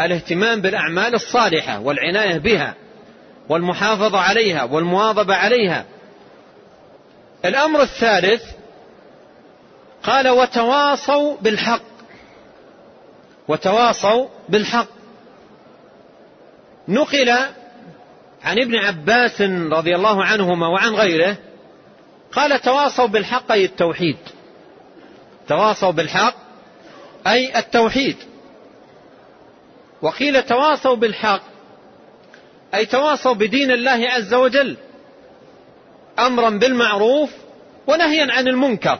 الاهتمام بالأعمال الصالحة والعناية بها والمحافظة عليها والمواظبة عليها الأمر الثالث قال وتواصوا بالحق. وتواصوا بالحق. نقل عن ابن عباس رضي الله عنهما وعن غيره قال تواصوا بالحق أي التوحيد. تواصوا بالحق أي التوحيد. وقيل تواصوا بالحق. أي تواصوا بدين الله عز وجل. أمرا بالمعروف ونهيا عن المنكر.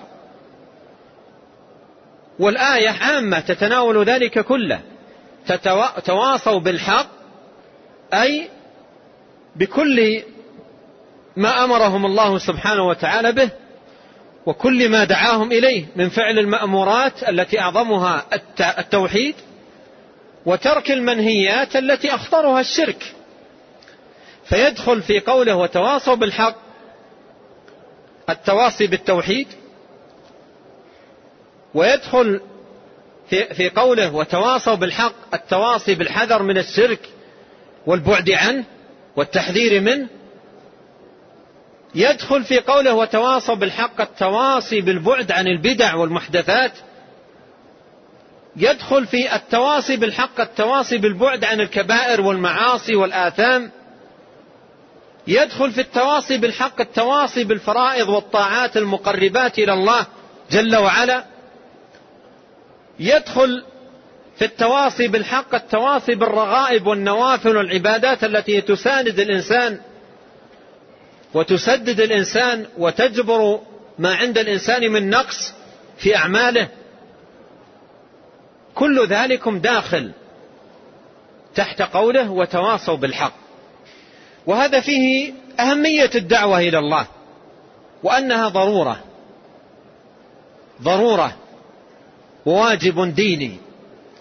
والآية عامة تتناول ذلك كله. تواصوا بالحق أي بكل ما أمرهم الله سبحانه وتعالى به وكل ما دعاهم إليه من فعل المأمورات التي أعظمها التوحيد وترك المنهيات التي أخطرها الشرك. فيدخل في قوله وتواصوا بالحق التواصي بالتوحيد ويدخل في, في قوله وتواصوا بالحق التواصي بالحذر من الشرك والبعد عنه والتحذير منه. يدخل في قوله وتواصوا بالحق التواصي بالبعد عن البدع والمحدثات. يدخل في التواصي بالحق التواصي بالبعد عن الكبائر والمعاصي والآثام. يدخل في التواصي بالحق التواصي بالفرائض والطاعات المقربات إلى الله جل وعلا. يدخل في التواصي بالحق التواصي بالرغائب والنوافل والعبادات التي تساند الإنسان وتسدد الإنسان وتجبر ما عند الإنسان من نقص في أعماله. كل ذلكم داخل تحت قوله وتواصوا بالحق. وهذا فيه أهمية الدعوة إلى الله وأنها ضرورة ضرورة وواجب ديني.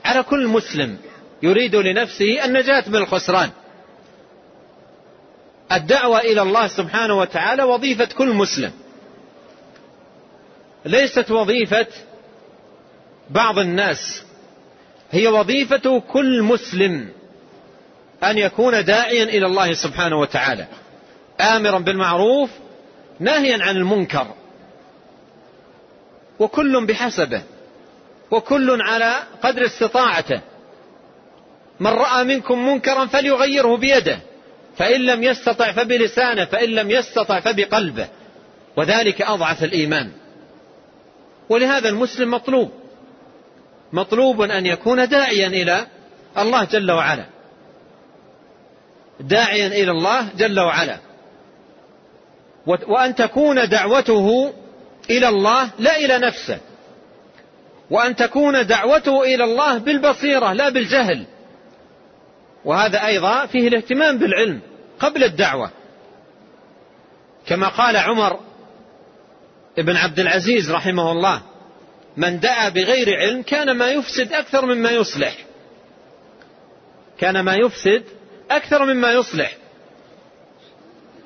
على كل مسلم يريد لنفسه النجاة من الخسران الدعوة إلى الله سبحانه وتعالى وظيفة كل مسلم. ليست وظيفة بعض الناس هي وظيفة كل مسلم. أن يكون داعيا إلى الله سبحانه وتعالى آمرا بالمعروف ناهيا عن المنكر وكل بحسبه وكل على قدر استطاعته. من رأى منكم منكرا فليغيره بيده فإن لم يستطع فبلسانه فإن لم يستطع فبقلبه. وذلك أضعف الإيمان. ولهذا المسلم مطلوب مطلوب أن يكون داعيا إلى الله جل وعلا. داعيا إلى الله جل وعلا. وأن تكون دعوته إلى الله لا إلى نفسه. وأن تكون دعوته إلى الله بالبصيرة لا بالجهل. وهذا أيضا فيه الاهتمام بالعلم قبل الدعوة. كما قال عمر بن عبد العزيز رحمه الله من دعا بغير علم كان ما يفسد أكثر مما يصلح. كان ما يفسد أكثر مما يصلح.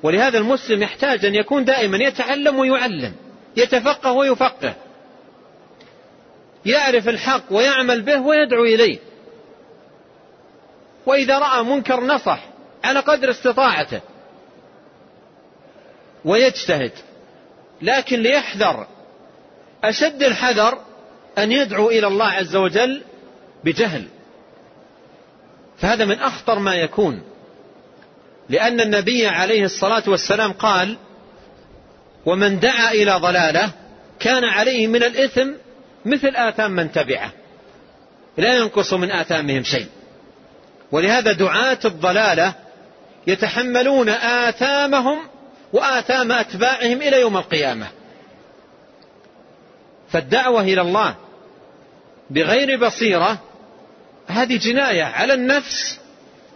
ولهذا المسلم يحتاج أن يكون دائما يتعلم ويعلم يتفقه ويفقه. يعرف الحق ويعمل به ويدعو إليه. وإذا رأى منكر نصح على قدر استطاعته ويجتهد لكن ليحذر أشد الحذر أن يدعو إلى الله عز وجل بجهل. فهذا من أخطر ما يكون. لأن النبي عليه الصلاة والسلام قال ومن دعا إلى ضلالة كان عليه من الإثم مثل آثام من تبعه لا ينقص من آثامهم شيء. ولهذا دعاة الضلالة يتحملون آثامهم وآثام أتباعهم إلى يوم القيامة. فالدعوة إلى الله بغير بصيرة هذه جناية على النفس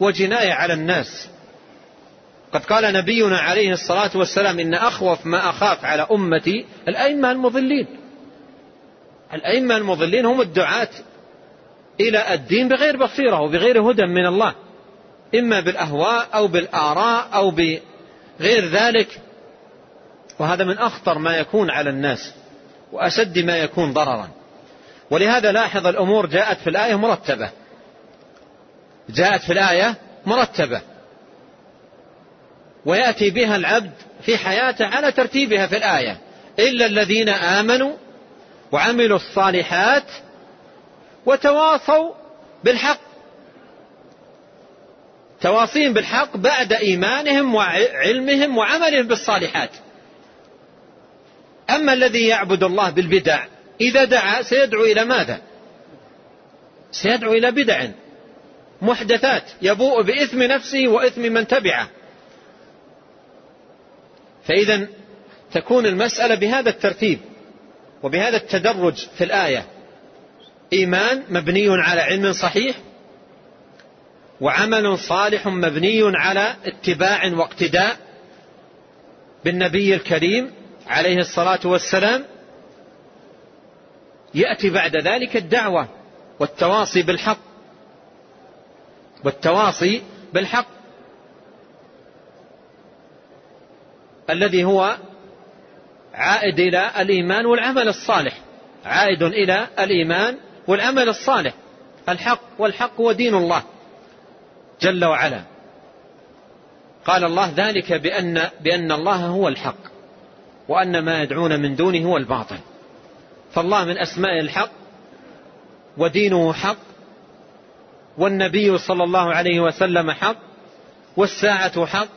وجناية على الناس. قد قال نبينا عليه الصلاة والسلام إن أخوف ما أخاف على أمتي الأئمة المضلين. الأئمة المضلين هم الدعاة إلى الدين بغير بصيرة وبغير هدى من الله. إما بالأهواء أو بالآراء أو بغير ذلك. وهذا من أخطر ما يكون على الناس وأشد ما يكون ضررا. ولهذا لاحظ الأمور جاءت في الآية مرتبة. جاءت في الآية مرتبة. ويأتي بها العبد في حياته على ترتيبها في الآية. إلا الذين آمنوا وعملوا الصالحات وتواصوا بالحق. تواصين بالحق بعد إيمانهم وعلمهم وعملهم بالصالحات. أما الذي يعبد الله بالبدع إذا دعا سيدعو إلى ماذا؟ سيدعو إلى بدع محدثات يبوء بإثم نفسه وإثم من تبعه. فإذا تكون المسألة بهذا الترتيب وبهذا التدرج في الآية. إيمان مبني على علم صحيح وعمل صالح مبني على اتباع واقتداء بالنبي الكريم عليه الصلاة والسلام يأتي بعد ذلك الدعوة والتواصي بالحق. والتواصي بالحق. الذي هو عائد إلى الإيمان والعمل الصالح. عائد إلى الإيمان والعمل الصالح. الحق والحق هو دين الله. جل وعلا. قال الله ذلك بأن, بأن الله هو الحق. وأن ما يدعون من دونه هو الباطل. فالله من أسماء الحق ودينه حق والنبي صلى الله عليه وسلم حق والساعة حق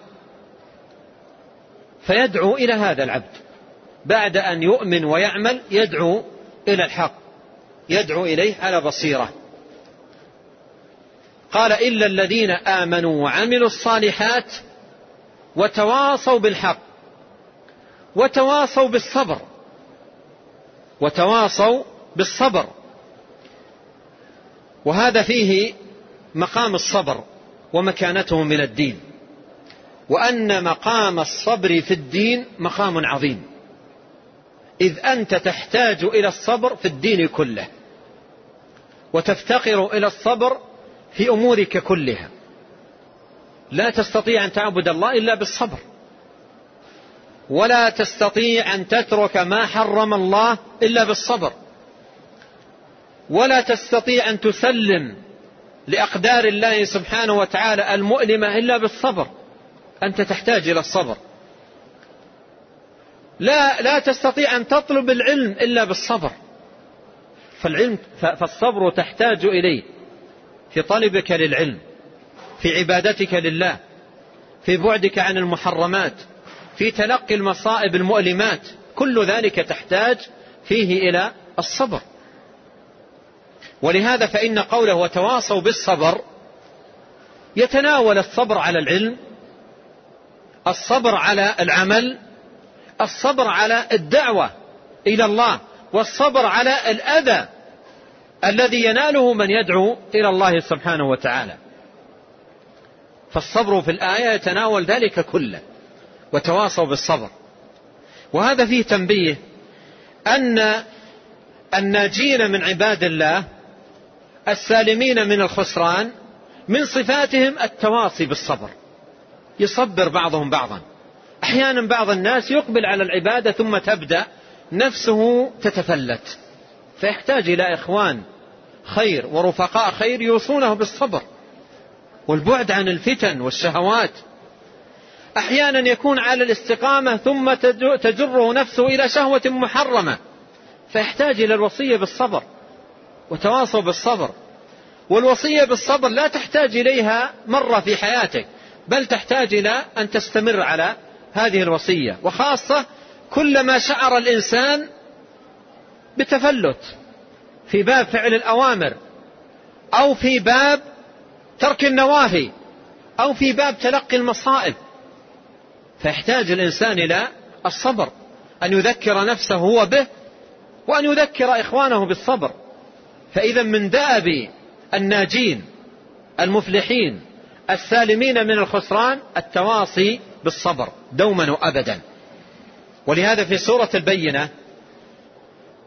فيدعو إلى هذا العبد. بعد أن يؤمن ويعمل يدعو إلى الحق يدعو إليه على بصيرة. قال إلا الذين آمنوا وعملوا الصالحات وتواصوا بالحق وتواصوا بالصبر وتواصوا بالصبر. وهذا فيه مقام الصبر ومكانته من الدين. وأن مقام الصبر في الدين مقام عظيم. إذ أنت تحتاج إلى الصبر في الدين كله. وتفتقر إلى الصبر في أمورك كلها. لا تستطيع أن تعبد الله إلا بالصبر. ولا تستطيع أن تترك ما حرم الله إلا بالصبر. ولا تستطيع أن تسلم لأقدار الله سبحانه وتعالى المؤلمة إلا بالصبر. أنت تحتاج إلى الصبر. لا لا تستطيع أن تطلب العلم إلا بالصبر. فالعلم فالصبر تحتاج إليه في طلبك للعلم في عبادتك لله في بعدك عن المحرمات. في تلقي المصائب المؤلمات. كل ذلك تحتاج فيه إلى الصبر. ولهذا فإن قوله وتواصوا بالصبر يتناول الصبر على العلم الصبر على العمل الصبر على الدعوة إلى الله والصبر على الأذى الذي يناله من يدعو إلى الله سبحانه وتعالى. فالصبر في الآية يتناول ذلك كله. وتواصوا بالصبر. وهذا فيه تنبيه أن الناجين من عباد الله السالمين من الخسران من صفاتهم التواصي بالصبر. يصبر بعضهم بعضا. أحيانا بعض الناس يقبل على العبادة ثم تبدأ نفسه تتفلت. فيحتاج إلى إخوان خير ورفقاء خير يوصونه بالصبر. والبعد عن الفتن والشهوات أحيانا يكون على الاستقامة ثم تجره نفسه إلى شهوة محرمة فيحتاج إلى الوصية بالصبر وتواصوا بالصبر. والوصية بالصبر لا تحتاج إليها مرة في حياتك بل تحتاج إلى أن تستمر على هذه الوصية. وخاصة كلما شعر الإنسان بتفلت في باب فعل الأوامر أو في باب ترك النواهي أو في باب تلقي المصائب. فيحتاج الإنسان إلى الصبر أن يذكر نفسه هو به وأن يذكر إخوانه بالصبر. فإذا من دأب الناجين المفلحين السالمين من الخسران التواصي بالصبر دوما وابدا. ولهذا في سورة البينة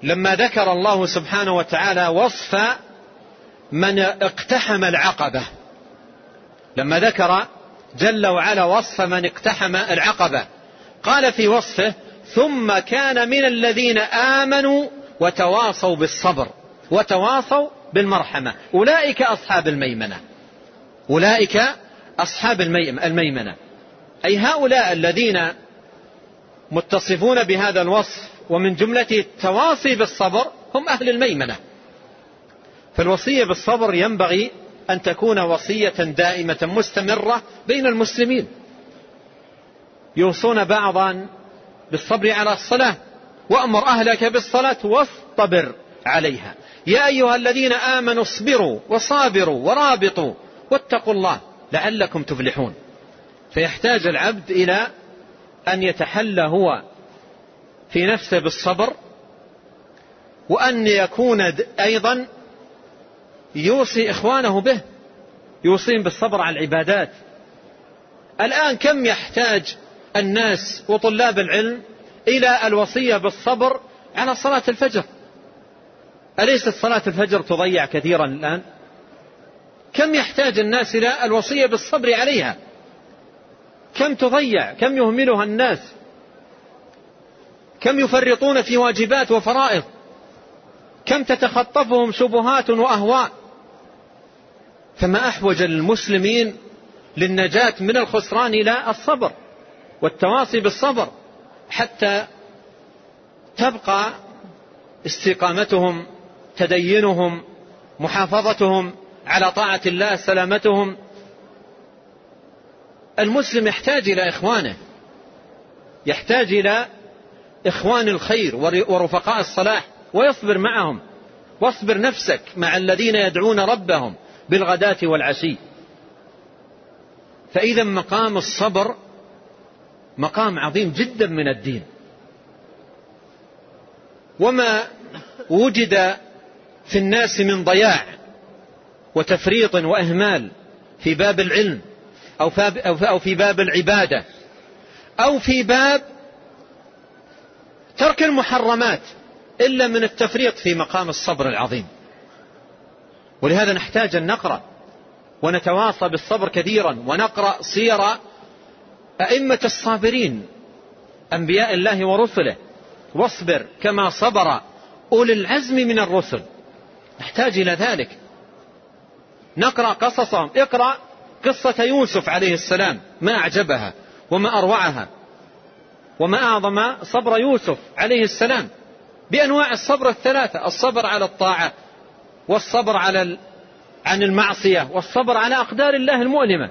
لما ذكر الله سبحانه وتعالى وصف من اقتحم العقبة لما ذكر جل وعلا وصف من اقتحم العقبة. قال في وصفه ثم كان من الذين آمنوا وتواصوا بالصبر وتواصوا بالمرحمة. أولئك أصحاب الميمنة. أولئك أصحاب الميمنة. أي هؤلاء الذين متصفون بهذا الوصف ومن جملته التواصي بالصبر هم أهل الميمنة. فالوصية بالصبر ينبغي أن تكون وصية دائمة مستمرة بين المسلمين. يوصون بعضا بالصبر على الصلاة وأمر أهلك بالصلاة واصطبر عليها. يا أيها الذين آمنوا اصبروا وصابروا ورابطوا واتقوا الله لعلكم تفلحون. فيحتاج العبد إلى أن يتحلى هو في نفسه بالصبر وأن يكون أيضا يوصي إخوانه به يوصيهم بالصبر على العبادات. الآن كم يحتاج الناس وطلاب العلم إلى الوصية بالصبر على صلاة الفجر؟ أليست صلاة الفجر تضيع كثيرا الآن؟ كم يحتاج الناس إلى الوصية بالصبر عليها؟ كم تضيع؟ كم يهملها الناس؟ كم يفرطون في واجبات وفرائض؟ كم تتخطفهم شبهات وأهواء؟ فما أحوج المسلمين للنجاة من الخسران إلى الصبر والتواصي بالصبر حتى تبقى استقامتهم تدينهم محافظتهم على طاعة الله سلامتهم. المسلم يحتاج إلى إخوانه يحتاج إلى إخوان الخير ورفقاء الصلاح ويصبر معهم واصبر نفسك مع الذين يدعون ربهم. بالغداة والعشي. فإذا مقام الصبر مقام عظيم جدا من الدين. وما وجد في الناس من ضياع وتفريط وإهمال في باب العلم أو في باب العبادة أو في باب ترك المحرمات إلا من التفريط في مقام الصبر العظيم. ولهذا نحتاج أن نقرأ ونتواصى بالصبر كثيرا ونقرأ سير أئمة الصابرين أنبياء الله ورسله. واصبر كما صبر أولي العزم من الرسل. نحتاج إلى ذلك. نقرأ قصصهم. اقرأ قصة يوسف عليه السلام. ما أعجبها وما أروعها وما أعظم صبر يوسف عليه السلام. بأنواع الصبر الثلاثة. الصبر على الطاعة والصبر على عن المعصية والصبر على أقدار الله المؤلمة.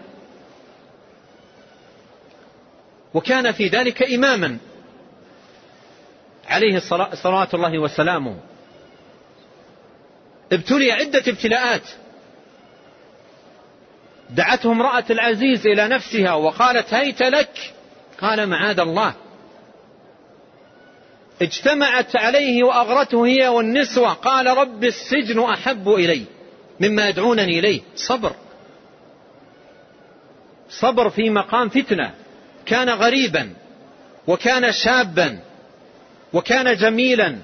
وكان في ذلك إماما عليه صلوات الله وسلامه. ابتلي عدة ابتلاءات. دعته امرأة العزيز إلى نفسها وقالت هيت لك. قال معاذ الله. اجتمعت عليه وأغرته هي والنسوة. قال رب السجن أحب إلي مما يدعونني إليه. صبر. صبر في مقام فتنة. كان غريبا وكان شابا وكان جميلا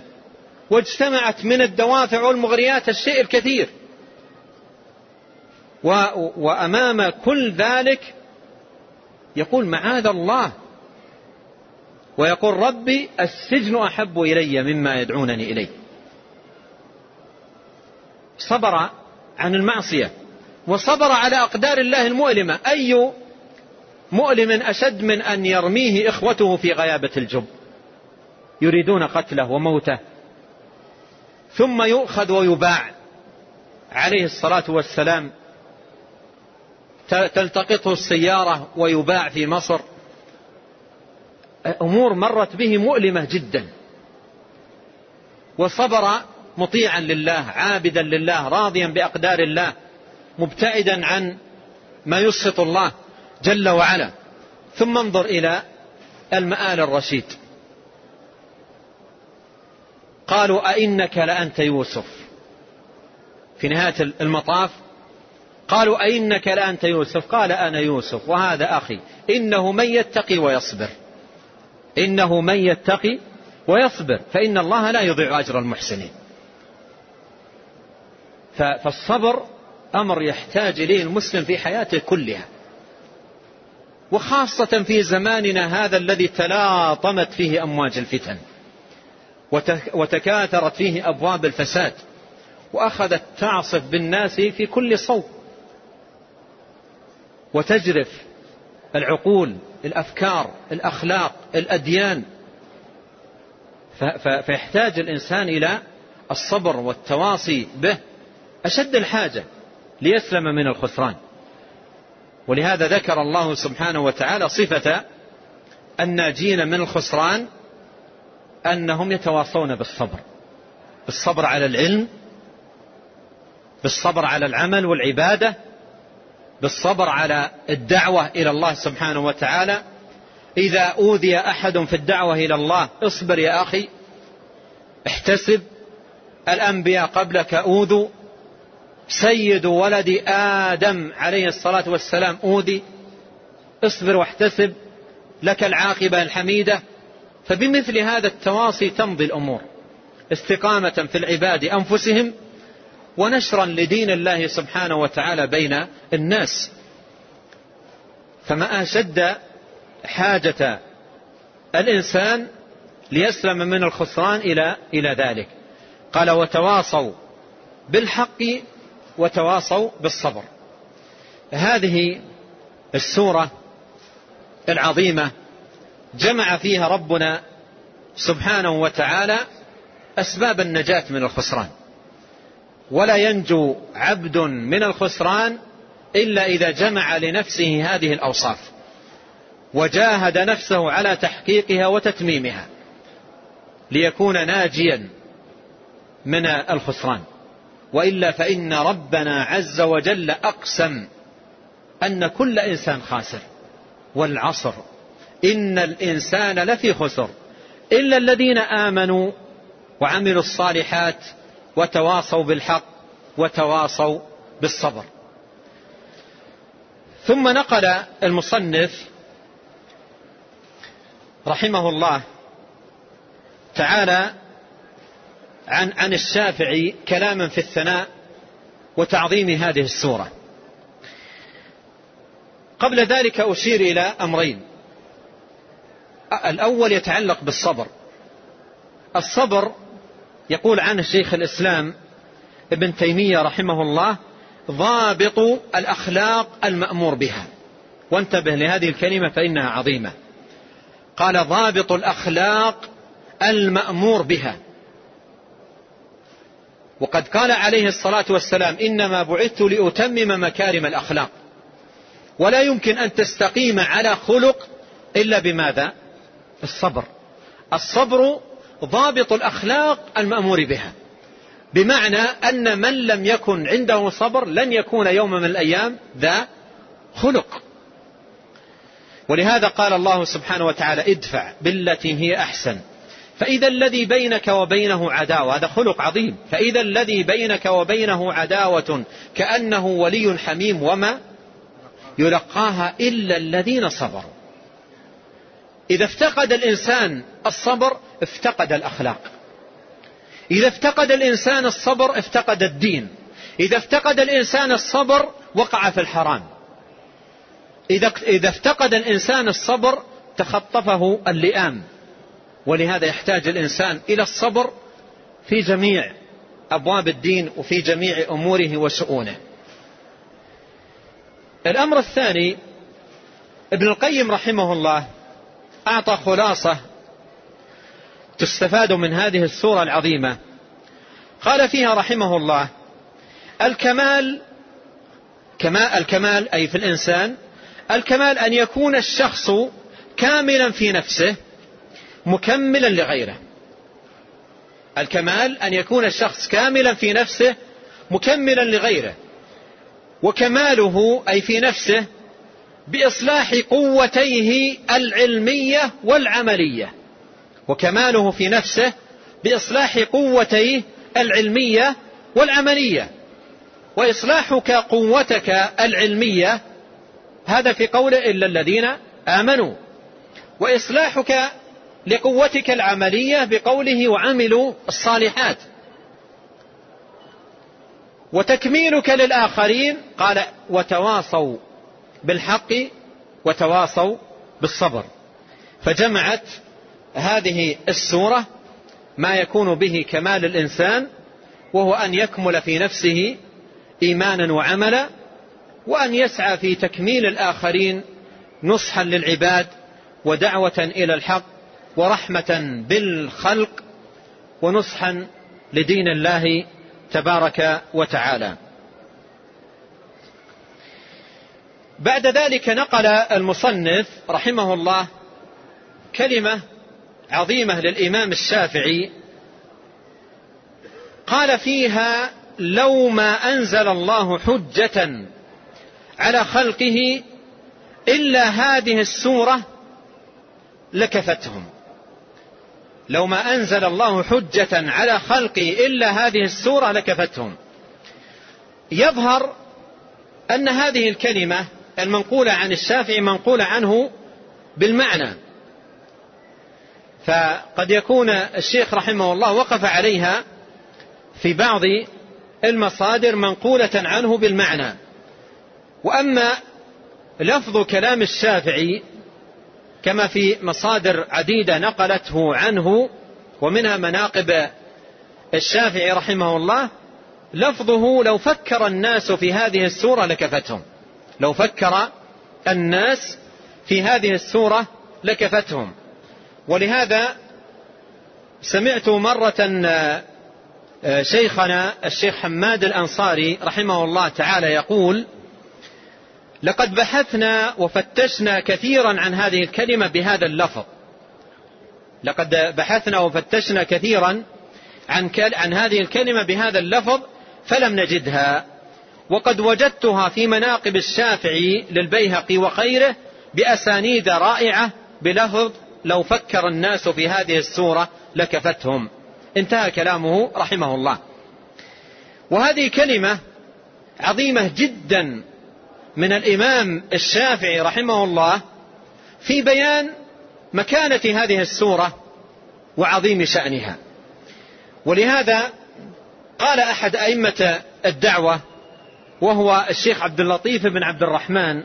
واجتمعت من الدوافع والمغريات الشيء الكثير. وأمام كل ذلك يقول معاذ الله ويقول ربي السجن أحب إلي مما يدعونني إليه. صبر عن المعصية وصبر على أقدار الله المؤلمة. أي مؤلم أشد من أن يرميه إخوته في غيابة الجب؟ يريدون قتله وموته. ثم يؤخذ ويباع. عليه الصلاة والسلام تلتقطه السيارة ويباع في مصر. أمور مرت به مؤلمة جدا. وصبر مطيعا لله عابدا لله راضيا بأقدار الله مبتعدا عن ما يسخط الله جل وعلا. ثم انظر إلى المآل الرشيد. قالوا أئنك لأنت يوسف. في نهاية المطاف قالوا أئنك لأنت يوسف؟ قال أنا يوسف وهذا أخي. إنه من يتقي ويصبر. إنه من يتقي ويصبر فإن الله لا يضيع أجر المحسنين. فالصبر أمر يحتاج إليه المسلم في حياته كلها. وخاصة في زماننا هذا الذي تلاطمت فيه أمواج الفتن وتكاثرت فيه أبواب الفساد وأخذت تعصف بالناس في كل صوب وتجرف العقول الأفكار الأخلاق الأديان. فيحتاج الإنسان إلى الصبر والتواصي به أشد الحاجة ليسلم من الخسران. ولهذا ذكر الله سبحانه وتعالى صفة الناجين من الخسران أنهم يتواصون بالصبر بالصبر على العلم بالصبر على العمل والعبادة بالصبر على الدعوة إلى الله سبحانه وتعالى. إذا أوذي أحد في الدعوة إلى الله اصبر يا أخي احتسب. الأنبياء قبلك أوذوا. سيد ولد آدم عليه الصلاة والسلام أوذي. اصبر واحتسب. لك العاقبة الحميدة. فبمثل هذا التواصي تمضي الأمور. استقامة في العباد أنفسهم. ونشرا لدين الله سبحانه وتعالى بين الناس. فما أشد حاجة الإنسان ليسلم من الخسران إلى إلى ذلك. قال وتواصوا بالحق وتواصوا بالصبر. هذه السورة العظيمة جمع فيها ربنا سبحانه وتعالى أسباب النجاة من الخسران. ولا ينجو عبد من الخسران إلا إذا جمع لنفسه هذه الأوصاف. وجاهد نفسه على تحقيقها وتتميمها ليكون ناجيا من الخسران. وإلا فإن ربنا عز وجل أقسم أن كل إنسان خاسر. والعصر إن الإنسان لفي خسر. إلا الذين آمنوا وعملوا الصالحات وتواصوا بالحق وتواصوا بالصبر. ثم نقل المصنف رحمه الله تعالى عن عن الشافعي كلاما في الثناء وتعظيم هذه السورة. قبل ذلك أشير إلى أمرين. الأول يتعلق بالصبر. الصبر يقول عنه شيخ الإسلام ابن تيمية رحمه الله ضابط الأخلاق المأمور بها. وانتبه لهذه الكلمة فإنها عظيمة. قال ضابط الأخلاق المأمور بها. وقد قال عليه الصلاة والسلام إنما بعثت لأتمم مكارم الأخلاق. ولا يمكن أن تستقيم على خلق إلا بماذا؟ الصبر. الصبر ضابط الأخلاق المأمور بها. بمعنى أن من لم يكن عنده صبر لن يكون يوم من الأيام ذا خلق. ولهذا قال الله سبحانه وتعالى ادفع بالتي هي أحسن. فإذا الذي بينك وبينه عداوة هذا خلق عظيم. فإذا الذي بينك وبينه عداوة كأنه ولي حميم وما يلقاها إلا الذين صبروا. إذا افتقد الإنسان الصبر افتقد الأخلاق. إذا افتقد الإنسان الصبر افتقد الدين. إذا افتقد الإنسان الصبر وقع في الحرام. إذا افتقد الإنسان الصبر تخطفه اللئام. ولهذا يحتاج الإنسان إلى الصبر في جميع أبواب الدين وفي جميع أموره وشؤونه. الأمر الثاني ابن القيم رحمه الله أعطى خلاصة تستفاد من هذه السورة العظيمة. قال فيها رحمه الله الكمال كما الكمال أي في الإنسان الكمال أن يكون الشخص كاملا في نفسه مكملا لغيره. الكمال أن يكون الشخص كاملا في نفسه مكملا لغيره. وكماله أي في نفسه بإصلاح قوتيه العلمية والعملية وكماله في نفسه بإصلاح قوتيه العلمية والعملية. وإصلاحك قوتك العلمية هذا في قول إلا الذين آمنوا. وإصلاحك لقوتك العملية بقوله وعملوا الصالحات. وتكميلك للآخرين قال وتواصوا بالحق وتواصوا بالصبر. فجمعت هذه السورة ما يكون به كمال الإنسان وهو أن يكمل في نفسه إيمانا وعملا وأن يسعى في تكميل الآخرين نصحا للعباد ودعوة إلى الحق ورحمة بالخلق ونصحا لدين الله تبارك وتعالى. بعد ذلك نقل المصنف رحمه الله كلمة عظيمة للإمام الشافعي قال فيها لو ما أنزل الله حجة على خلقه إلا هذه السورة لكفتهم. لو ما أنزل الله حجة على خلقه إلا هذه السورة لكفتهم. يظهر أن هذه الكلمة المنقولة عن الشافعي منقولة عنه بالمعنى. فقد يكون الشيخ رحمه الله وقف عليها في بعض المصادر منقولة عنه بالمعنى. وأما لفظ كلام الشافعي كما في مصادر عديدة نقلته عنه ومنها مناقب الشافعي رحمه الله لفظه لو فكر الناس في هذه السورة لكفتهم. لو فكر الناس في هذه السورة لكفتهم. ولهذا سمعت مرة آه، شيخنا الشيخ حماد الأنصاري رحمه الله تعالى يقول لقد بحثنا وفتشنا كثيرا عن هذه الكلمة بهذا اللفظ. لقد بحثنا وفتشنا كثيرا عن, عن هذه الكلمة بهذا اللفظ فلم نجدها. وقد وجدتها في مناقب الشافعي للبيهقي وغيره بأسانيد رائعة بلفظ لو فكر الناس في هذه السورة لكفتهم. انتهى كلامه رحمه الله. وهذه كلمة عظيمة جدا من الإمام الشافعي رحمه الله في بيان مكانة هذه السورة وعظيم شأنها. ولهذا قال أحد أئمة الدعوة وهو الشيخ عبد اللطيف بن عبد الرحمن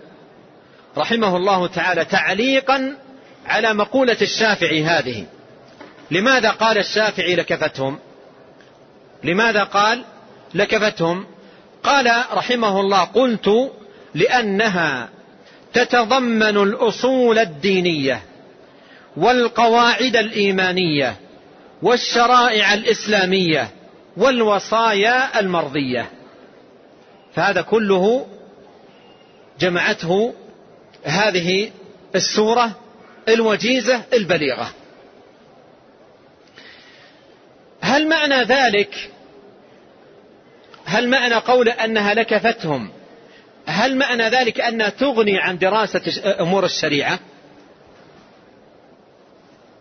رحمه الله تعالى تعليقا على مقولة الشافعي هذه. لماذا قال الشافعي لكفتهم؟ لماذا قال لكفتهم؟ قال رحمه الله قلت لأنها تتضمن الأصول الدينية والقواعد الإيمانية والشرائع الإسلامية والوصايا المرضية. فهذا كله جمعته هذه السورة الوجيزة البليغة. هل معنى ذلك؟ هل معنى قول أنها لكفتهم؟ هل معنى ذلك أنها تغني عن دراسة أمور الشريعة؟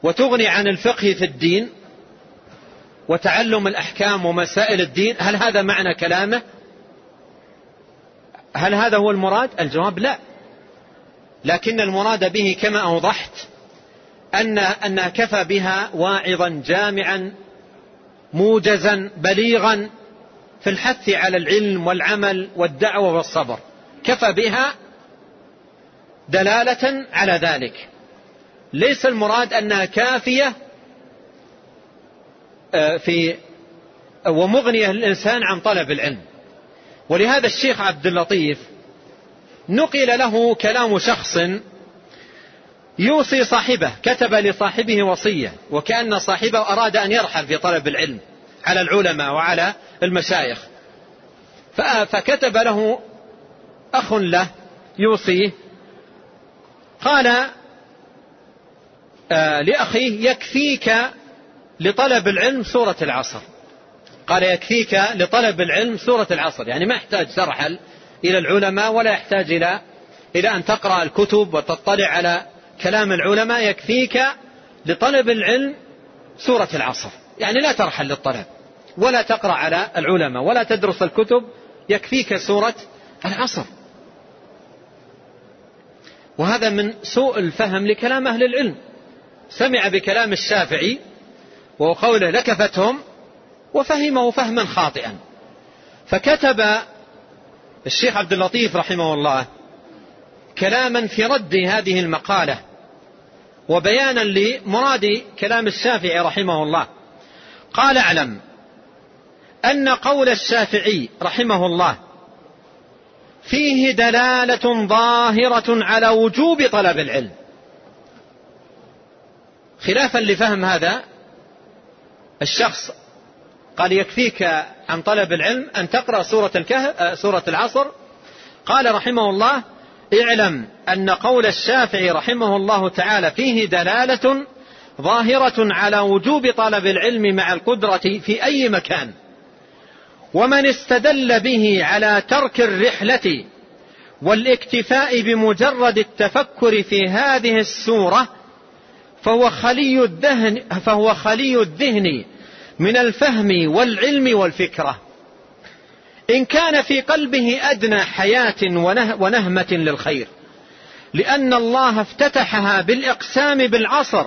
وتغني عن الفقه في الدين؟ وتعلم الأحكام ومسائل الدين؟ هل هذا معنى كلامه؟ هل هذا هو المراد؟ الجواب لا. لكن المراد به كما أوضحت أن أنها كفى بها واعظا جامعا موجزا بليغا في الحث على العلم والعمل والدعوة والصبر. كفى بها دلالة على ذلك. ليس المراد أنها كافية آه، في ومغنية للإنسان عن طلب العلم. ولهذا الشيخ عبد اللطيف نقل له كلام شخص يوصي صاحبه كتب لصاحبه وصية وكأن صاحبه أراد أن يرحل في طلب العلم على العلماء وعلى المشايخ. فكتب له أخ له يوصيه قال آه، لأخيه يكفيك لطلب العلم سورة العصر. قال يكفيك لطلب العلم سورة العصر. يعني ما يحتاج ترحل إلى العلماء ولا يحتاج إلى إلى أن تقرأ الكتب وتطلع على كلام العلماء. يكفيك لطلب العلم سورة العصر. يعني لا ترحل للطلب ولا تقرأ على العلماء ولا تدرس الكتب. يكفيك سورة العصر. وهذا من سوء الفهم لكلام أهل العلم. سمع بكلام الشافعي وقوله لكفتهم وفهمه فهما خاطئا. فكتب الشيخ عبد اللطيف رحمه الله كلاما في رد هذه المقالة وبيانا لمراد كلام الشافعي رحمه الله. قال أعلم أن قول الشافعي رحمه الله فيه دلالة ظاهرة على وجوب طلب العلم. خلافا لفهم هذا الشخص قال يكفيك عن طلب العلم أن تقرأ سورة, الكهف آه، سورة العصر. قال رحمه الله اعلم أن قول الشافعي رحمه الله تعالى فيه دلالة ظاهرة على وجوب طلب العلم مع القدرة في أي مكان. ومن استدل به على ترك الرحلة والاكتفاء بمجرد التفكر في هذه السورة فهو خلي الذهن فهو خلي الذهن من الفهم والعلم والفكرة. إن كان في قلبه أدنى حياة ونهمة للخير. لأن الله افتتحها بالإقسام بالعصر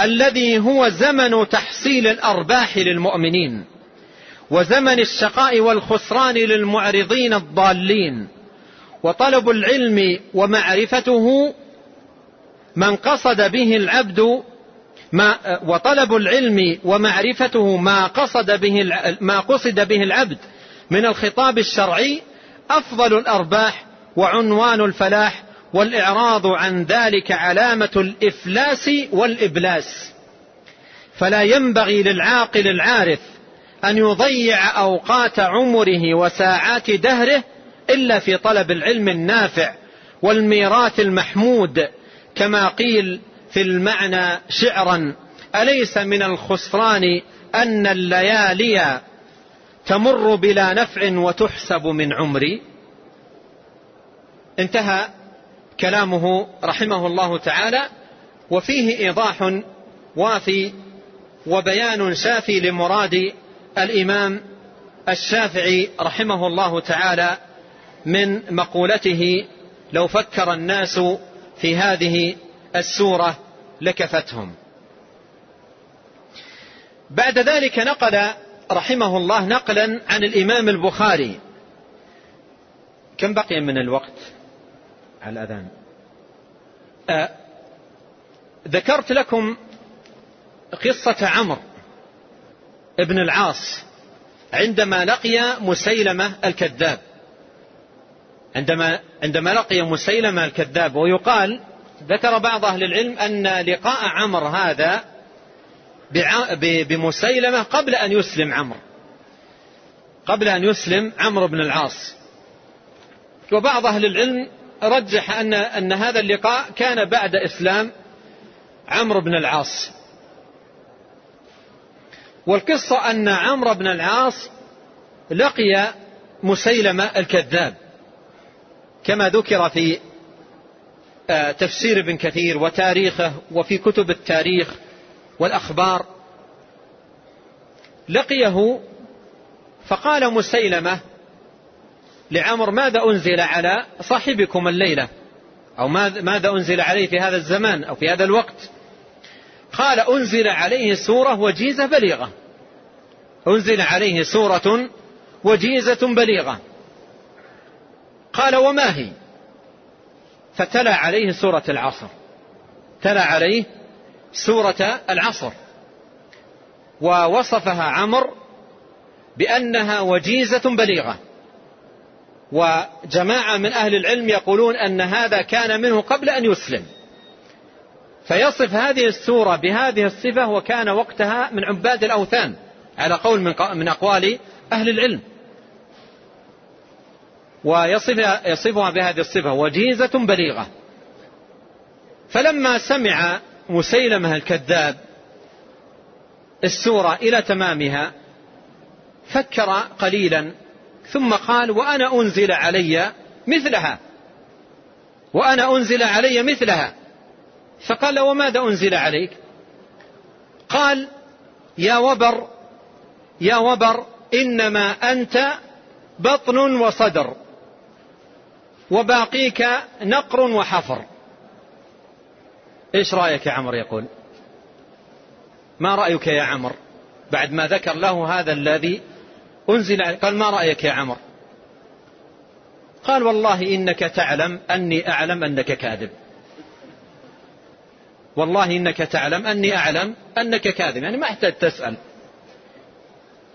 الذي هو زمن تحصيل الأرباح للمؤمنين وزمن الشقاء والخسران للمعرضين الضالين وطلب العلم ومعرفته من قصد به العبد ما وطلب العلم ومعرفته ما قصد به ما قصد به العبد من الخطاب الشرعي أفضل الأرباح وعنوان الفلاح والإعراض عن ذلك علامة الإفلاس والإبلاس. فلا ينبغي للعاقل العارف أن يضيع أوقات عمره وساعات دهره إلا في طلب العلم النافع والميراث المحمود كما قيل في المعنى شعرا أليس من الخسران أن الليالي تمر بلا نفع وتحسب من عمري؟ انتهى كلامه رحمه الله تعالى وفيه إيضاح وافي وبيان شافي لمراد الإمام الشافعي رحمه الله تعالى من مقولته لو فكر الناس في هذه السورة لكفتهم. بعد ذلك نقل رحمه الله نقلا عن الإمام البخاري. كم بقي من الوقت؟ على الأذان. آه ذكرت لكم قصة عمرو ابن العاص عندما لقي مسيلمة الكذاب. عندما عندما لقي مسيلمة الكذاب ويقال ذكر بعض أهل العلم أن لقاء عمرو هذا بمسيلمة قبل أن يسلم عمرو. قبل أن يسلم عمرو بن العاص. وبعض أهل العلم رجح أن, أن هذا اللقاء كان بعد إسلام عمرو بن العاص. والقصة أن عمرو بن العاص لقي مسيلمة الكذاب. كما ذكر في تفسير ابن كثير وتاريخه وفي كتب التاريخ والأخبار. لقيه فقال مسيلمة لعمر ماذا أنزل على صاحبكم الليلة؟ أو ماذا أنزل عليه في هذا الزمان أو في هذا الوقت؟ قال أنزل عليه سورة وجيزة بليغة. أنزل عليه سورة وجيزة بليغة. قال وما هي؟ فتلا عليه سورة العصر. تلا عليه سورة العصر. ووصفها عمر بأنها وجيزة بليغة. وجماعة من أهل العلم يقولون أن هذا كان منه قبل أن يسلم. فيصف هذه السورة بهذه الصفة وكان وقتها من عباد الأوثان على قول من أقوال أهل العلم. ويصفها يصفها بهذه الصفة وجيزة بليغة. فلما سمع مسيلمة الكذاب السورة إلى تمامها فكر قليلا ثم قال وأنا أنزل علي مثلها وأنا أنزل علي مثلها. فقال وماذا أنزل عليك؟ قال يا وبر يا وبر إنما أنت بطن وصدر. وباقيك نقر وحفر. إيش رأيك يا عمر يقول؟ ما رأيك يا عمر بعد ما ذكر له هذا الذي أنزل قال ما رأيك يا عمر؟ قال والله إنك تعلم أني أعلم أنك كاذب. والله إنك تعلم أني أعلم أنك كاذب. يعني ما احتاج تسأل.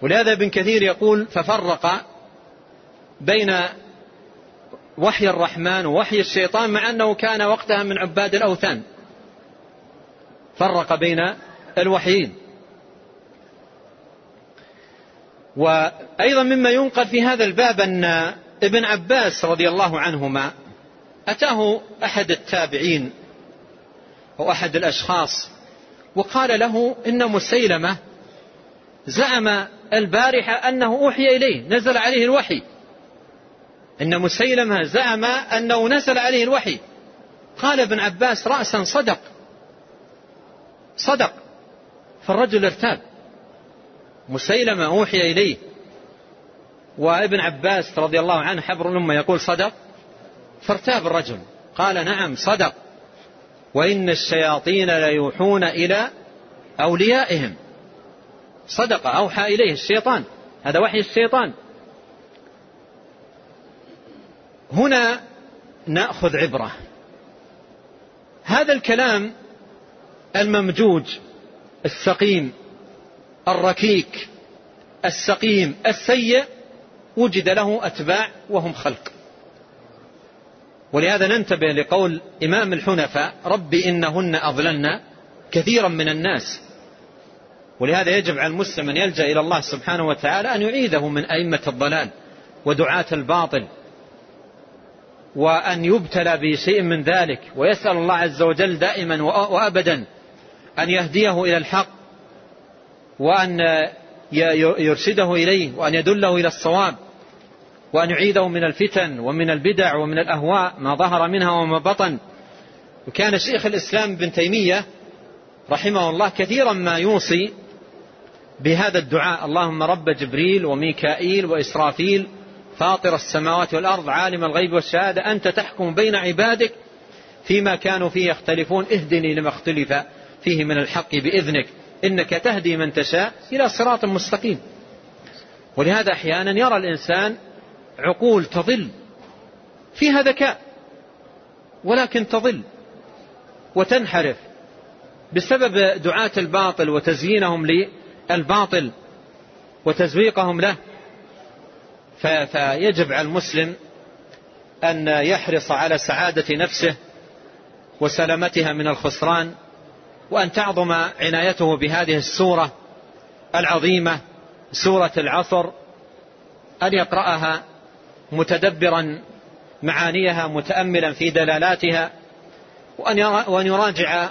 ولهذا ابن كثير يقول ففرق بين وحي الرحمن ووحي الشيطان مع أنه كان وقتها من عباد الأوثان. فرق بين الوحيين. وأيضا مما ينقل في هذا الباب أن ابن عباس رضي الله عنهما أتاه أحد التابعين أو أحد الأشخاص وقال له إن مسيلمة زعم البارحة أنه أوحي إليه نزل عليه الوحي. إن مسيلمة زعم أنه نزل عليه الوحي. قال ابن عباس رأسا صدق. صدق. فالرجل ارتاب. مسيلمة أوحي إليه. وابن عباس رضي الله عنه حبر الأمة يقول صدق. فارتاب الرجل. قال نعم صدق. وإن الشياطين ليوحون إلى أوليائهم. صدق أوحى إليه الشيطان. هذا وحي الشيطان. هنا نأخذ عبرة. هذا الكلام الممجوج السقيم الركيك السقيم السيء وجد له أتباع وهم خلق. ولهذا ننتبه لقول إمام الحنفاء رب إنهن أضللن كثيرا من الناس. ولهذا يجب على المسلم أن يلجأ إلى الله سبحانه وتعالى أن يعيده من أئمة الضلال ودعاة الباطل. وأن يبتلى بشيء من ذلك ويسأل الله عز وجل دائما وأبدا أن يهديه إلى الحق وأن يرشده إليه وأن يدله إلى الصواب وأن يعيده من الفتن ومن البدع ومن الأهواء ما ظهر منها وما بطن. وكان شيخ الإسلام بن تيمية رحمه الله كثيرا ما يوصي بهذا الدعاء اللهم رب جبريل وميكائيل وإسرافيل فاطر السماوات والأرض عالم الغيب والشهادة أنت تحكم بين عبادك فيما كانوا فيه يختلفون. اهدني لما اختلف فيه من الحق بإذنك. إنك تهدي من تشاء إلى صراط مستقيم. ولهذا أحيانا يرى الإنسان عقول تضل فيها ذكاء ولكن تضل وتنحرف بسبب دعاة الباطل وتزيينهم للباطل وتزويقهم له. فيجب على المسلم أن يحرص على سعادة نفسه وسلامتها من الخسران وأن تعظم عنايته بهذه السورة العظيمة سورة العصر أن يقرأها متدبرا معانيها متأملا في دلالاتها وأن يراجع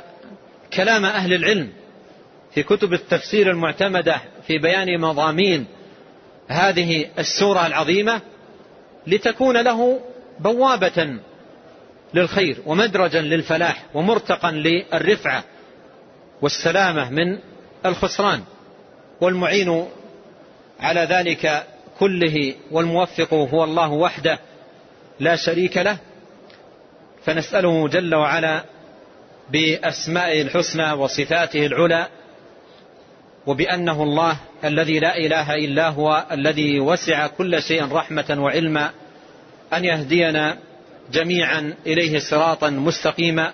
كلام أهل العلم في كتب التفسير المعتمدة في بيان مضامين هذه السورة العظيمة لتكون له بوابة للخير ومدرجا للفلاح ومرتقا للرفعة والسلامة من الخسران. والمعين على ذلك كله والموفق هو الله وحده لا شريك له. فنسأله جل وعلا بأسمائه الحسنى وصفاته العلى وبأنه الله الذي لا إله إلا هو الذي وسع كل شيء رحمة وعلما أن يهدينا جميعا إليه صراطا مستقيما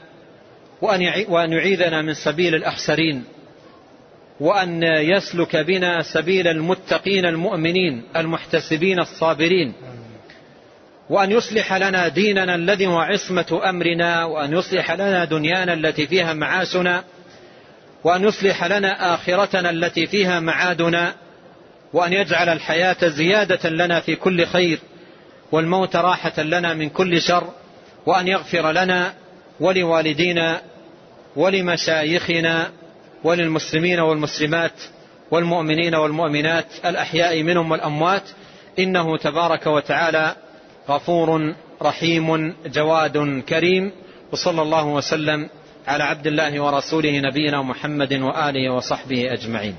وأن يعيذنا من سبيل الأخسرين وأن يسلك بنا سبيل المتقين المؤمنين المحتسبين الصابرين وأن يصلح لنا ديننا الذي هو عصمة أمرنا وأن يصلح لنا دنيانا التي فيها معاشنا وأن يصلح لنا آخرتنا التي فيها معادنا وأن يجعل الحياة زيادة لنا في كل خير والموت راحة لنا من كل شر وأن يغفر لنا ولوالدينا ولمشايخنا وللمسلمين والمسلمات والمؤمنين والمؤمنات الأحياء منهم والأموات. إنه تبارك وتعالى غفور رحيم جواد كريم وصلى الله وسلم على عبد الله ورسوله نبينا محمد وآله وصحبه أجمعين.